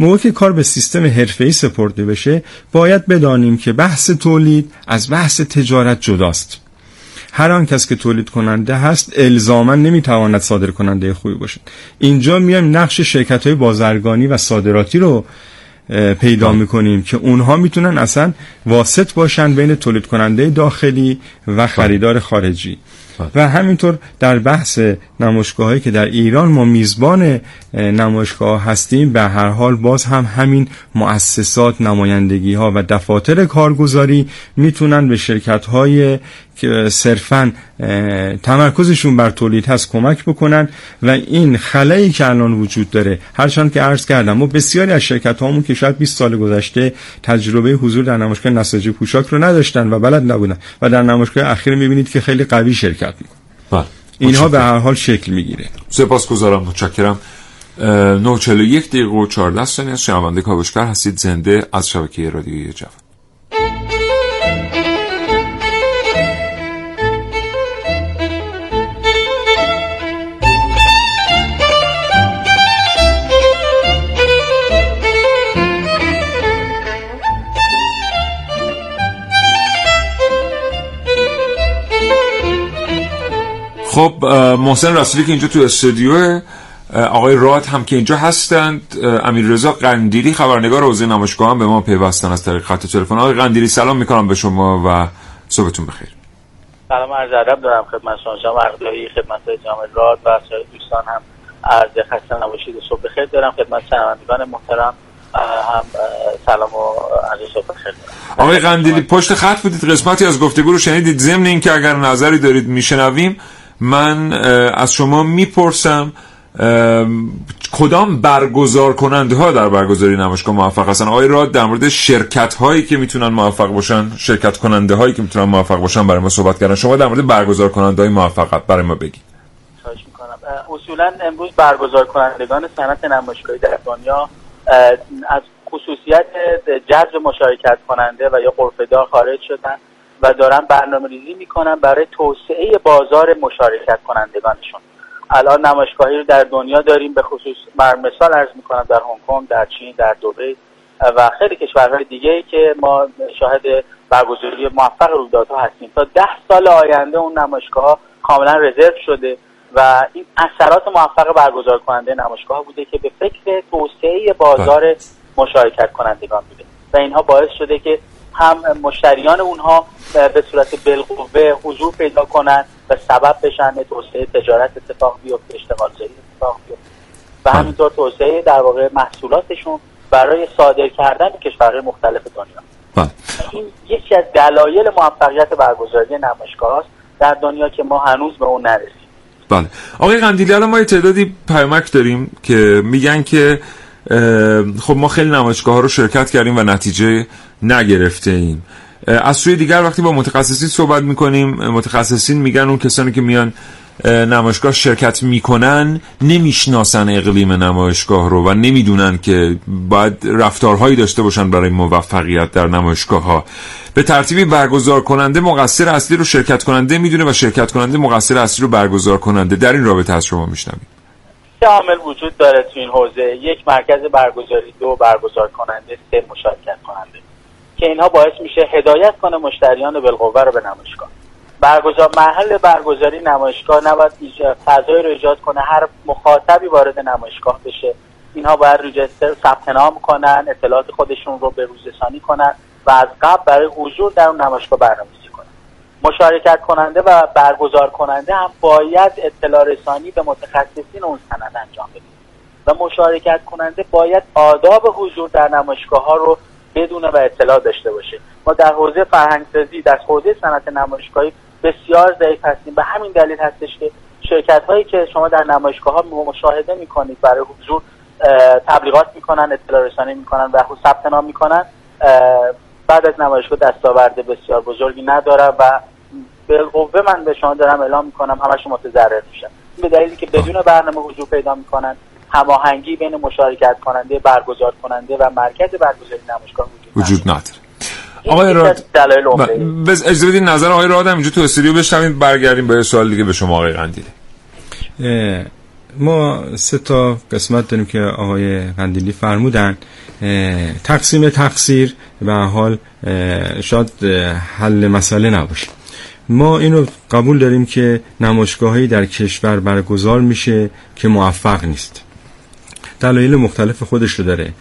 موقع که کار به سیستم حرفه‌ای سپرده بشه باید بدانیم که بحث تولید از بحث تجارت جداست. هر آن کس که تولید کننده هست الزاما نمی‌تواند صادر کننده خوبی باشد. اینجا میایم نقش شرکت های بازرگانی و صادراتی رو پیدا می‌کنیم که اونها می‌تونن اصلا واسط باشن بین تولید کننده داخلی و خریدار خارجی. و همینطور در بحث نمایشگاه هایی که در ایران ما میزبان نمایشگاه هستیم به هر حال باز هم همین مؤسسات نمایندگی ها و دفاتر کارگزاری می‌تونن به شرکت های که صرفا تمرکزشون بر تولید هست کمک بکنن و این خلایی که الان وجود داره هرچند که عرض کردم و بسیاری از شرکت هامون که شاید 20 سال گذشته تجربه حضور در نمایشگاه نساجی پوشاک رو نداشتن و بلد نبودن و در نمایشگاه اخیر می‌بینید که خیلی قوی شرکت می‌کنن بله. اینها به هر حال شکل می‌گیره. سپاسگزارم متشکرم. 941 دقیقه و 14 ثانیه از شنونده کاوشگر هستید. زنده از شبکه رادیوی جوان. خب محسن رسولی که اینجا تو استودیو آقای راد هم که اینجا هستند. امیر رضا قندیری خبرنگار حوزه نمایشگاه هم به ما پیوستن از طریق خط تلفن. آقای قندیری سلام می‌کنم به شما و صبحتون بخیر. سلام عرض ادب دارم خدمت شما. شما مقداری خدمت جامع راد و دوستان هم عرض خسته نباشید صبح بخیر دارم. خدمت شنوندگان محترم هم سلام و عرض صبح بخیر آقای قندیلی پشت خط بودید. قسمتی از گفتگو رو شنیدید. ضمن اینکه اگر نظری دارید میشنویم من از شما می‌پرسم کدام برگزار کننده ها در برگزاری نمایشگاه موفق هستن؟ آقای راد در مورد شرکت هایی که می‌تونن موفق باشن شرکت کننده هایی که می‌تونن موفق باشن برای ما صحبت کردن. شما در مورد برگزار کننده های موفقت برای ما بگید. اصولا امروز برگزار کنندگان صنعت نمایشگاهی در دنیا از خصوصیت جذب مشارکت کننده و یا قرفدار خارج شدن. و دارن برنامه ریزی می‌کنن برای توسعه بازار مشارکت کنندگانشون. الان نمایشگاهی رو در دنیا داریم به خصوص بر مثال ارز می‌کنم در هنگ کنگ در چین در دبی و خیلی کشورهای دیگه ای که ما شاهد برگزاری موفق رویدادها هستیم. تا ده سال آینده اون نمایشگاه ها کاملا رزرو شده و این اثرات موفق برگزار کننده نمایشگاه بوده که به فکر توسعه بازار مشارکت کنندگان بوده. و اینها باعث شده که هم مشتریان اونها به صورت بالقوه حضور پیدا کنند و سبب بشن توسعه تجارت اتفاق بیفته اشتغال زایی اتفاق بیفته و. همینطور توسعه در واقع محصولاتشون برای صادر کردن کشورهای مختلف دنیا بله. این یکی از دلایل موفقیت برگزاری نمایشگاه است در دنیا که ما هنوز به اون نرسیم بله آقای قندیلی الان ما یه تعدادی پیامک داریم که میگن که خب ما خیلی نمایشگاه رو شرکت کردیم و نتیجه نگرفته ایم از سوی دیگر وقتی با متخصصین صحبت می‌کنیم متخصصین میگن اون کسانی که میان نمایشگاه شرکت می‌کنن نمی‌شناسن اقلیم نمایشگاه رو و نمی‌دونن که باید رفتارهایی داشته باشن برای موفقیت در نمایشگاه ها به ترتیبی برگزار کننده مقصر اصلی رو شرکت کننده می‌دونه و شرکت کننده مقصر اصلی رو برگزار کننده. در این رابطه از شما میشنویم. سه عامل وجود داره تو این حوزه. یک مرکز برگزاری دو برگزار کننده سه مشارکت کننده. که اینها باعث میشه هدایت کنه مشتریان بالقوه رو به نمایشگاه. برگزار محل برگزاری نمایشگاه نباید فضایی رو ایجاد کنه. هر مخاطبی وارد نمایشگاه بشه. اینها باید رجستر ثبت نام کنن اطلاعات خودشون رو به روزرسانی کنن و از قبل برای حضور در اون نمایشگاه برنامه‌ریزی مشارکت کننده و برگزار کننده هم باید اطلاع رسانی به متخصصین اون سند انجام بده. و مشارکت کننده باید آداب حضور در نمایشگاه ها رو بدونه و اطلاع داشته باشه. ما در حوزه فرهنگسازی در حوزه صنعت نمایشگاهی بسیار ضعیف هستیم به همین دلیل هستش که شرکت هایی که شما در نمایشگاه ها مشاهده می‌کنید برای حضور تبلیغات می‌کنن اطلاع رسانی می‌کنن و ثبت نام می‌کنن بعد از نمایشگاه دستاورد بسیار بزرگی ندارم و بالقوه من به شما دارم اعلام می‌کنم همش متضرر میشن. به دلیلی که بدون برنامه حضور پیدا می‌کنن هماهنگی بین مشارکت کننده برگزار کننده و مرکز برگزاری نمایشگاه وجود نداره. آقای راد بز اجازه بدین نظر آقای راد هم اینجا تو استودیو بشنویم برگردیم به سوال دیگه به شما آقای قندیلی ما سه تا قسمت داریم که آقای قندیلی فرمودن. تقسیم تقصیر به حال شاید حل مسئله نباشه. ما اینو قبول داریم که نمایشگاهی در کشور برگزار میشه که موفق نیست. دلایل مختلف خودش رو داره.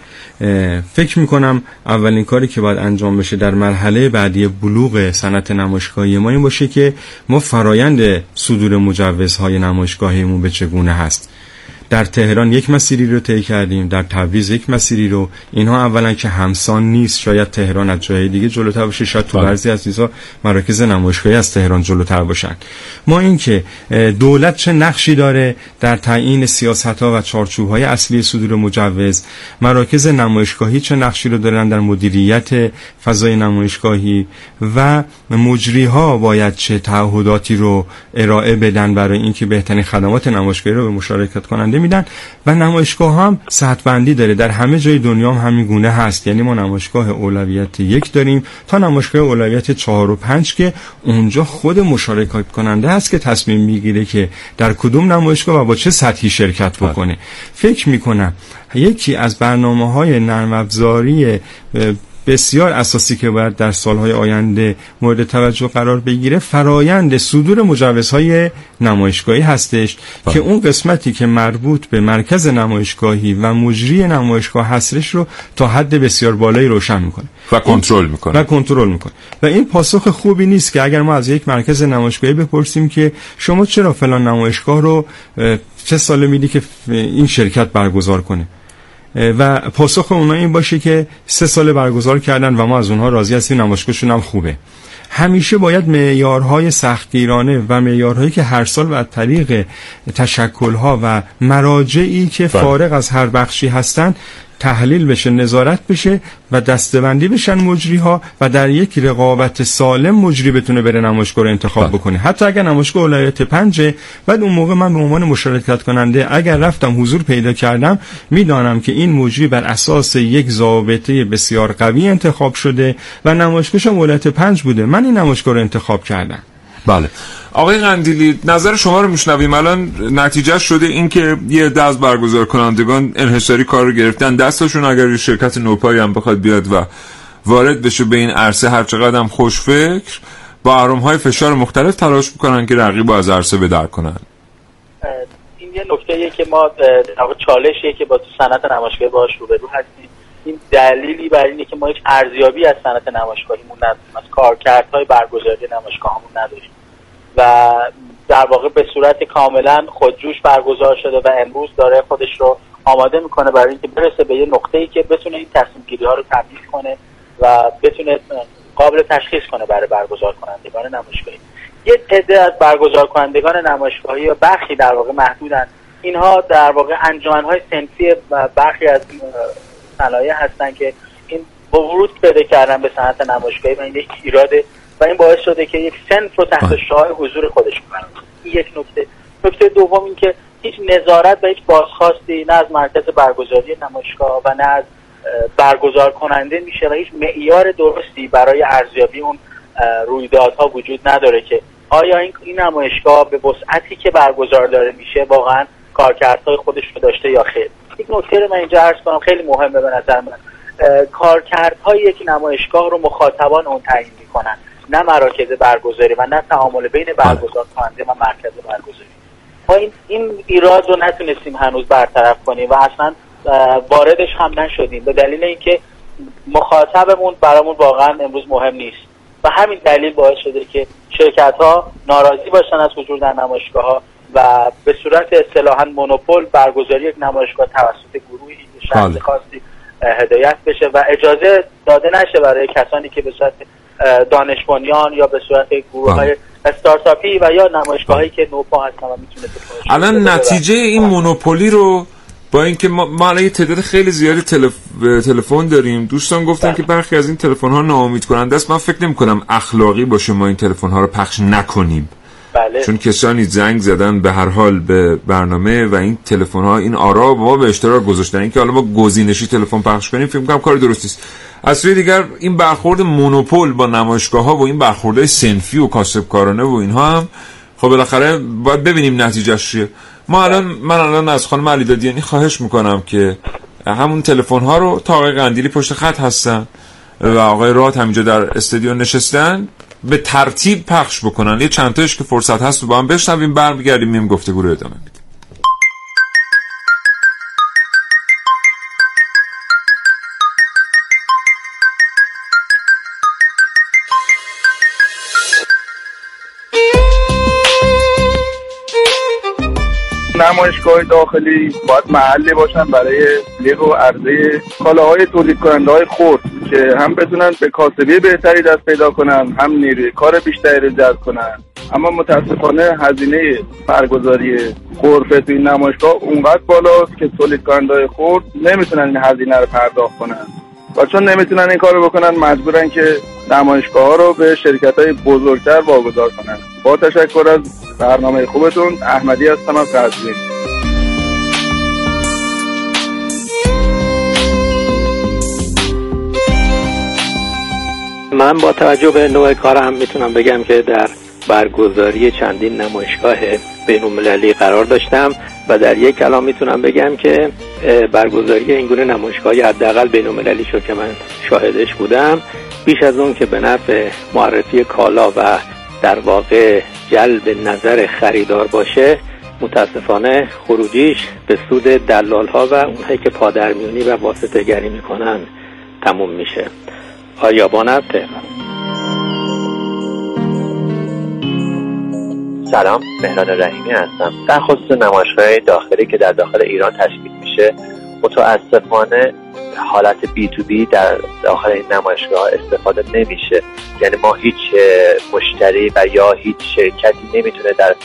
فکر می‌کنم اولین کاری که باید انجام بشه در مرحله بعدی بلوغ صنعت نمایشگاهی ما این باشه که ما فرایند صدور مجوزهای نمایشگاهیمون به چگونه هست. در تهران یک مسیری رو طی کردیم در تبریز یک مسیری رو. اینها اولا که همسان نیست شاید تهران از جای دیگه جلوتر باشه. شاید تو بعضی از چیزا مراکز نمایشگاهی از تهران جلوتر باشن. ما این که دولت چه نقشی داره در تعیین سیاست ها و چارچوب های اصلی صدور مجوز؟ مراکز نمایشگاهی چه نقشی رو دارن در مدیریت فضای نمایشگاهی؟ و مجری ها باید چه تعهداتی رو ارائه بدن برای اینکه بهترین خدمات نمایشگاهی رو به مشارکت کننده میدن و نمایشگاه هم سطح بندی داره. در همه جای دنیا هم همین گونه هست. یعنی ما نمایشگاه اولویت یک داریم تا نمایشگاه اولویت چهار و پنج که اونجا خود مشارکت کننده هست که تصمیم می‌گیره که در کدوم نمایشگاه و با چه سطحی شرکت بکنه. فکر می‌کنم یکی از برنامه های نرم افزاری بسیار اساسی که باید در سالهای آینده مورد توجه قرار بگیره فرایند صدور مجوزهای نمایشگاهی هستش با. که اون قسمتی که مربوط به مرکز نمایشگاهی و مجری نمایشگاه هستش رو تا حد بسیار بالایی روشن می‌کنه. و کنترل می‌کنه. و کنترل می‌کنه. و این پاسخ خوبی نیست که اگر ما از یک مرکز نمایشگاهی بپرسیم که شما چرا فلان نمایشگاه رو چه ساله میدی که این شرکت برگزار کنه؟ و پاسخ اونا این باشه که سه سال برگزار کردن و ما از اونها راضی هستیم نمایشگاهشون هم خوبه همیشه باید معیارهای سختگیرانه و معیارهایی که هر سال و طریق تشکلها و مراجعی که بله. فارغ از هر بخشی هستند تحلیل بشه نظارت بشه و دستبندی بشن مجری ها و در یک رقابت سالم مجری بتونه بره نمایشگاه رو انتخاب بله. بکنه. حتی اگر نمایشگاه اولویت پنجه بعد اون موقع من به عنوان مشارکت کننده اگر رفتم حضور پیدا کردم می‌دانم که این مجری بر اساس یک ضابطه بسیار قوی انتخاب شده و نمایشگاهش اولویت پنج بوده. من این نمایشگاه رو انتخاب کردم. بله. آقای قندیلی نظر شما رو میشنویم. الان نتیجه شده این که یه دست برگزار کنندگان انحصاری کار رو گرفتن. دستشون اگر شرکت نوپایی هم بخواد بیاد و وارد بشه به این عرصه هر چقدر هم خوش فکر با آرام های فشار مختلف تلاش می‌کنن که رقیب از عرصه به در کنن. این یه نکته که ما چالشیه که با تو صنعت نمایشگاهی باش روبرو هستیم. دلیلی بر اینه که ما هیچ ارزیابی از صنعت نمایشگاهیمون نداریم از کارکردهای برگزاری نمایشگاهمون نداریم. و در واقع به صورت کاملا خودجوش برگزار شده و امروز داره خودش رو آماده می‌کنه برای اینکه برسه به یه نقطه ای که بتونه این تصمیم گیری ها رو تبدیل کنه و بتونه قابل تشخیص کنه برای برگزار کنندگان نمایشگاهی. یه عده از برگزار کنندگان نمایشگاهی یا برخی در واقع محدودن. اینها در واقع های سنفی برخی از صنایع هستن که این با ورود پیدا کردن به صنعت نمایشگاهی و این یک ایراد و این باعث شده که یک سنف رو تحت شعار حضور خودش کنن این یک نکته. نکته دوم این که هیچ نظارت و هیچ بازخواستی نه از مرکز برگزاری نمایشگاه و نه از برگزار کننده میشه و هیچ معیار درستی برای ارزیابی اون رویدادها وجود نداره که آیا این, این نمایشگاه به وسعتی که برگزار داره میشه واقعا کارکردهای خودش رو داشته یا خیر؟ یک نکته رو من اینجا عرض کنم خیلی مهمه به نظر من. کارکردهای یک نمایشگاه رو مخاطبان اون تعیین می‌کنن نه مراکز برگزاری و نه تعامل بین بله. برگزار کننده و مرکز برگزاری. ما این این ایراد رو نتونستیم هنوز برطرف کنیم و اصلا واردش هم نشدیم. به دلیل اینکه مخاطبمون برامون واقعا امروز مهم نیست. و همین دلیل باعث شده که شرکت ها ناراضی باشن از حضور در نمایشگاه ها و به صورت اصطلاحا مونوپول برگزاری یک نمایشگاه توسط گروهی شخص بله. خاصی هدایت بشه و اجازه داده نشه برای کسانی که به صورت دانش یا به صورت گروه های استارتاپی و یا نمایشگاه هایی که نوپا هستن و می‌تونه الان نتیجه این مونوپولی رو با اینکه ما, ما یه تعداد خیلی زیادی تلف... تلفن داریم. دوستان گفتن که برخی از این تلفن ها ناامید کننده است. من فکر نمی کنم اخلاقی باشه ما این تلفن ها رو پخش نکنیم. بله. چون کسانی زنگ زدن به هر حال به برنامه و این تلفن ها این آرا با ما به اشتراک گذاشتن. اینکه حالا ما گزینشی تلفن پخش کنیم فکر کنم کار درستی است از سوی دیگر این برخورد مونوپول با نمایشگاه ها و این برخورد سنفی و کاسبکارانه و اینها هم خب بالاخره باید ببینیم نتیجهش چیه. ما الان من الان از خانم علی دادیانی خواهش می‌کنم که همون تلفن ها رو تا آقای قندیلی پشت خط هستن و آقای رات همینجا در استودیو نشستن. به ترتیب پخش بکنن. یه چند تاش که فرصت هست رو با هم بشنویم برمیگردیم میم گفتگو رو ادامه. نمایشگاه داخلی باید محلی باشن برای تبلیغ و عرضه کالاهای تولید کننده های خرد که هم بتونن به کاسبی بهتری دست پیدا کنن هم نیروی کار بیشتری رو جذب کنن. اما متاسفانه هزینه برگزاری غرفه توی نمایشگاه اونقدر بالاست که تولید کننده خرد نمی‌تونن این هزینه رو پرداخت کنن. و چون نمی‌تونن این کارو بکنن مجبورن که نمایشگاه ها رو به شرکت های بزرگتر واگذار کنن. با تشکر از برنامه خوبتون احمدی هستم از قزوین من با توجه به نوع کارم می‌تونم بگم که در برگزاری چندین نمایشگاه بین‌المللی قرار داشتم و در یک کلام می‌تونم بگم که برگزاری این گونه نمایشگاهی حداقل بین‌المللی شد که من شاهدش بودم. بیش از اون که به نفع معرفی کالا و در واقع جلب نظر خریدار باشه متاسفانه خروجیش به سود دلال ها و اونهایی که پادرمیونی و واسطه گری می‌کنن تموم میشه. آیابان از تهران. سلام مهران رحیمی هستم. در خصوص نمایشگاه داخلی که در داخل ایران تشکیل میشه متاسفانه حالت بی تو بی در داخل این نمایشگاه استفاده نمیشه. یعنی ما هیچ مشتری و یا هیچ شرکتی نمی‌تونه در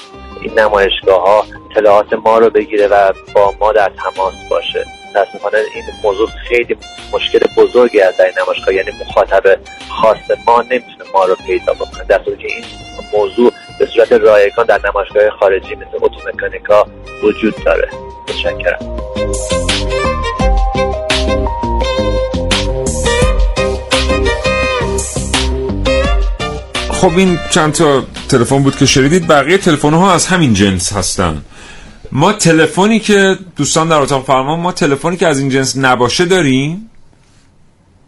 این نمایشگاه ها اطلاعات ما رو بگیره و با ما در تماس باشه. متاسفانه این موضوع خیلی مشکل بزرگی از در نمایشگاه یعنی مخاطب خاص ما نمی‌تونه ما رو پیدا بکنه. در صورتی که این موضوع به صورت رایگان در نمایشگاه خارجی مثل اتومکانیکا وجود داره. متشکرم. خب این چند تا تلفن بود که شنیدید. بقیه تلفن ها از همین جنس هستن. ما تلفنی که دوستان در اتاق فرمان ما تلفنی که از این جنس نباشه داریم؟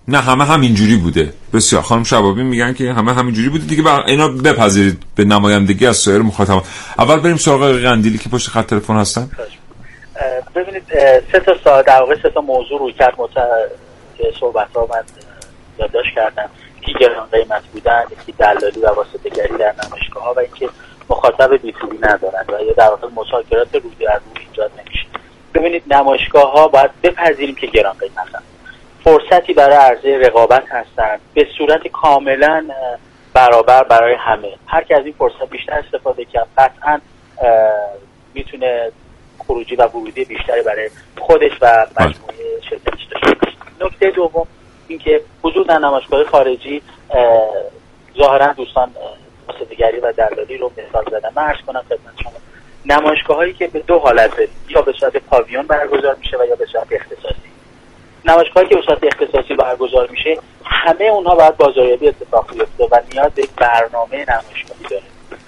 نه همه همینجوری بوده. بسیار. خانم شبابی میگن که همه همینجوری بوده. دیگه بر اینا بپذیرید به نمایندگی از سایر مخاطبان. اول بریم سراغ قندیلی که پشت خط تلفن هستن. ببینید سه تا سا در واقع سه تا موضوع روی کرد. مت... که صحبت ها من یادداشت کردم. یکی گران قیمت بودن یکی دلالی و واسطه گری در نمایشگاه ها و اینکه مخاطب بی تو بی ندارن و یا در واقع مشاکلات روی در روی ایجاد نمیشه. ببینید نمایشگاه ها باید بپذیریم که گران قیمتن فرصتی برای عرضه رقابت هستند به صورت کاملا برابر برای همه. هر کی از این فرصت بیشتر استفاده کرد قطعا می‌تونه خروجی و ورودی بیشتری برای خودش و مجموعه شرکتش داشته نکته دوم اینکه حضور در نمایشگاه خارجی اه، ظاهرا دوستان واسطه‌گری و دلالی رو مثال زدن من عرض کنم خدمت شما نمایشگاه هایی که به دو حالت داریم یا به صورت پاویون برگزار میشه و یا به صورت اختصاصی. نمایشگاهی که به صورت اختصاصی برگزار میشه همه اونها باید بازاریابی اتفاق بیفته و نیاز به یک برنامه نمایشگاهی داره.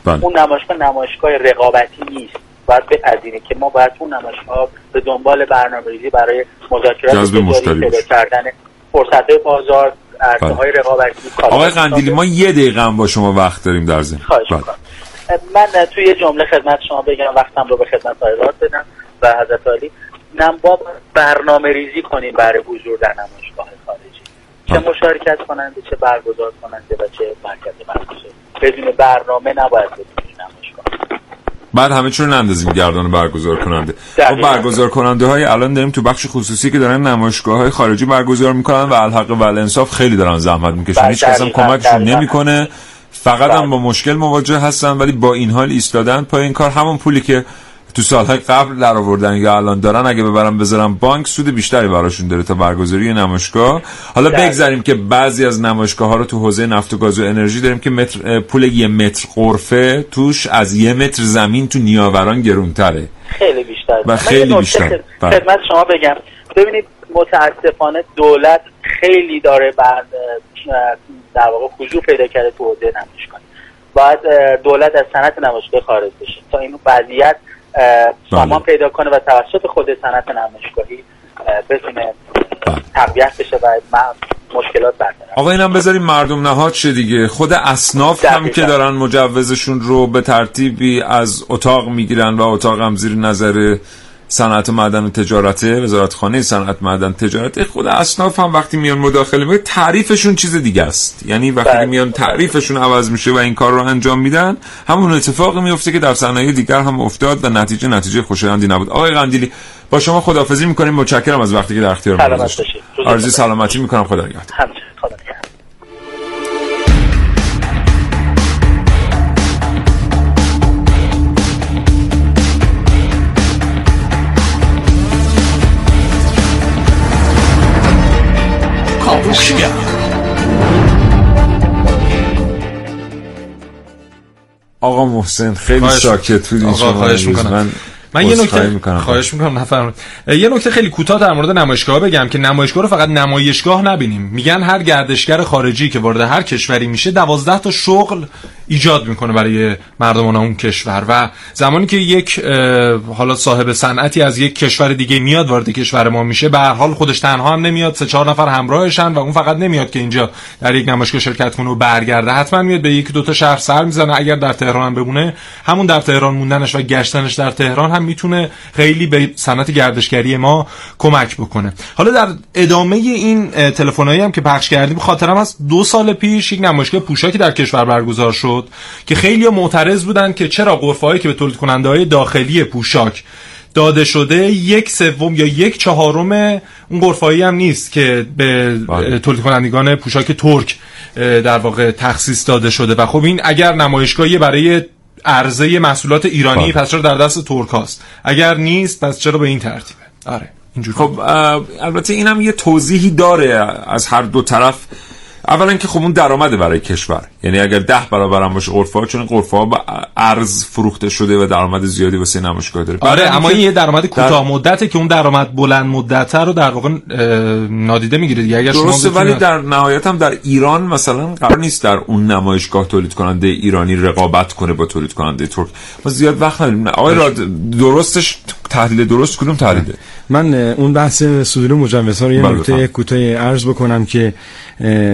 بله. اون نمایشگاه نمایشگاه رقابتی نیست. باید بپذیریم که ما باید اون نمایشگاه به دنبال برنامه ریزی برای مذاکرات جذب مشتری. کردن فرصت بازار عرصه های رقابتی آقای قندیلی ما یه دقیقه هم با شما وقت داریم در خواهش بله. من توی یه جمله خدمت شما بگم وقتم رو به خدمت آیرات بدم و حضرت عالی. نم با برنامه ریزی کنیم برای حضور در نمایشگاه خارجی. چه مشارکت کننده چه برگزار کننده و چه مرکز برگزار بدون برنامه نباید نمایشگاه بعد همه چون نندازیم گردان برگزار کننده. خب برگزار کننده های الان داریم تو بخش خصوصی که دارن نمایشگاه های خارجی برگزار می‌کنن و الحق و انصاف خیلی دارن زحمت می‌کشن. هیچ کس هم کمکشون نمی‌کنه. فقط هم با مشکل مواجه هستن ولی با این حال ایستادن پای این کار. همون پولی که تو سالهای قبل در آوردن یا الان دارن اگه ببرن بذارن بانک سود بیشتری براشون داره تا برگزاری نمایشگاه. حالا بگذاریم که بعضی از نمایشگاه ها رو تو حوزه نفت و گاز و انرژی داریم که متر پول یه متر قرفه توش از یه متر زمین تو نیاوران گرونتره. خیلی بیشتر. و خیلی بیشتر. بله. خدمت شما بگم. ببینید متاسفانه دولت خیلی داره بعد در واقع خضوع پیدا کرده تو حوزه نمایشگاه. باید دولت از صنعت نمایشگاه خارج بشه. تا این وضعیت سامان بله. پیدا کنه و توسط خود صنعت نمایشگاهی بتونه تقویت بشه و مشکلات برطرف. آقا اینم بذاریم مردم نهاد شه دیگه. خود اصناف هم که دارن مجوزشون رو به ترتیبی از اتاق می‌گیرن و اتاق هم زیر نظر صنعت معدن و تجارته وزارت خانه صنعت معدن تجارت خود اصناف هم وقتی میان مداخله می‌کنن تعریفشون چیز دیگه است. یعنی وقتی بله. میان تعریفشون عوض میشه و این کار رو انجام میدن همون اتفاقی میفته که در صنایع دیگر هم افتاد و نتیجه نتیجه خوشایندی نبود. آقای قندیلی با شما خدافظی می‌کنیم. متشکرم از وقتی که در اختیار ما گذاشتید. آرزوی سلامتی می‌کنم. خدا نگهدار. آقا محسن خیلی ساکت بودین شما خواهش می‌کنم. من یه نکته خواهش می‌کنم نفرمایید. یه نکته خیلی کوتاه در مورد نمایشگاه بگم که نمایشگاه رو فقط نمایشگاه نبینیم. میگن هر گردشگر خارجی که وارد هر کشوری میشه دوازده تا شغل ایجاد می‌کنه برای مردمان اون کشور. و زمانی که یک حالا صاحب صنعتی از یک کشور دیگه میاد وارد کشور ما میشه به هر حال خودش تنها هم نمیاد سه چهار نفر همراهشن و اون فقط نمیاد که اینجا در یک نمایشگاه شرکت کنه و برگرده. حتما میاد به یک دو تا شهر سر می‌زنه. اگر در تهران هم بمونه همون در تهران موندنش و گشتنش در تهران هم می‌تونه خیلی به صنعت گردشگری ما کمک بکنه حالا در ادامه این تلفنایی هم که پخش کردیم خاطرم از دو سال پیش یک نمایشگاه پوشاکی در کشور برگزار شد که خیلی معترض بودن که چرا قرفه که به تولید کننده های داخلی پوشاک داده شده یک سوم یا یک چهارم اون قرفایی هم نیست که به بله. تولید کنندگان پوشاک ترک در واقع تخصیص داده شده و خب این اگر نمایشگاهی برای عرضه محصولات ایرانی بله. پس چرا در دست ترک هاست اگر نیست پس چرا به این ترتیبه؟ آره اینجوری. خب البته اینم یه توضیحی داره از هر دو طرف. اولا که خب اون درآمده برای کشور. یعنی اگر ده برابر هم باشه قرفه ها چون قرفه ها با ارز فروخته شده و درآمد زیادی واسه نمایشگاه داره. آره اما این یه درآمد کوتاه مدته که اون درآمد بلند مدته رو در واقع نادیده می‌گیره دیگه. اگر درسته شما ولی در نهایت هم در ایران مثلا قرار نیست در اون نمایشگاه تولید کننده ایرانی رقابت کنه با تولید کننده ترک. ما زیاد وقت نداریم. آقای درستش تحلیل درست کدوم تحلیله من اون بحث صدور مجوزها رو یه بله، نکته کوتاه عرض بکنم که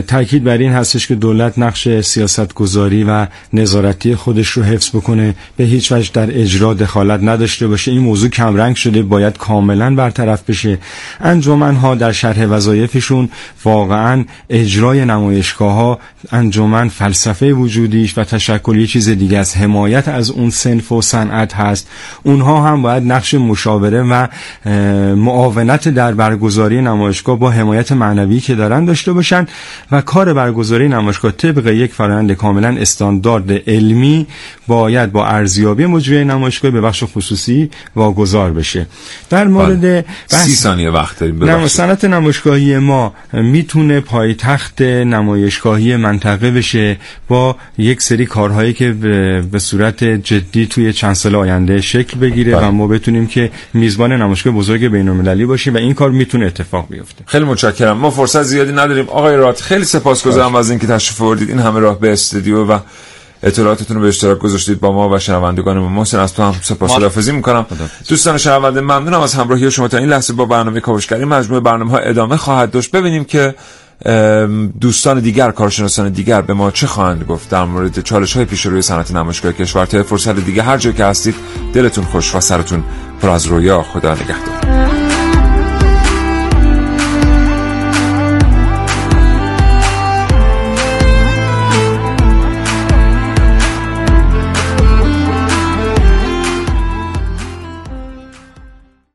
تاکید بر این هستش که دولت نقش سیاست گذاری و نظارتی خودش رو حفظ بکنه. به هیچ وجه در اجرا دخالت نداشته باشه. این موضوع کمرنگ شده باید کاملا برطرف بشه. انجمن ها در شرح وظایفشون واقعا اجرای نمایشگاه ها انجمن فلسفه وجودیش و تشکل یه چیز دیگه از حمایت از اون سنف و صنعت هست. اونها هم باید نقش مشاوره و معاونت در برگزاری نمایشگاه با حمایت معنوی که دارن داشته باشن و کار برگزاری نمایشگاه طبق یک فرآیند کاملا استاندارد علمی باید با ارزیابی مجری نمایشگاه به بخش خصوصی واگذار بشه. در بله. مورد سی ثانیه وقت داریم صنعت نمایشگاهی ما می‌تونه پایتخت نمایشگاهی منطقه بشه با یک سری کارهایی که به صورت جدی توی چند سال آینده شکل بگیره بله. و ما بتونیم که میزبان نمایشگاه بزرگ بین‌المللی باشیم و این کار می‌تونه اتفاق بیفته. خیلی متشکرم. ما فرصت زیادی نداریم. آقای رات خیلی سپاسگزارم از اینکه تشریف آوردید. این همه راه به استودیو و اطلاعاتتون رو به اشتراک گذاشتید با ما و شنوندگان ما. محسن از تو هم سپاسگزاری می‌کنم. دوستان شنونده ممنونم از همراهی شما تا این لحظه با برنامه کاوشگری مجموعه برنامه ها ادامه خواهد داشت. ببینیم که دوستان دیگر کارشناسان دیگر به ما چه خواهند گفت در مورد چالش های پیش روی صنعت نمایشگاه کشور. تا فرصت دیگه هر جا که هستید دلتون خوش و سرتون پر از رویا. خدا نگهدار.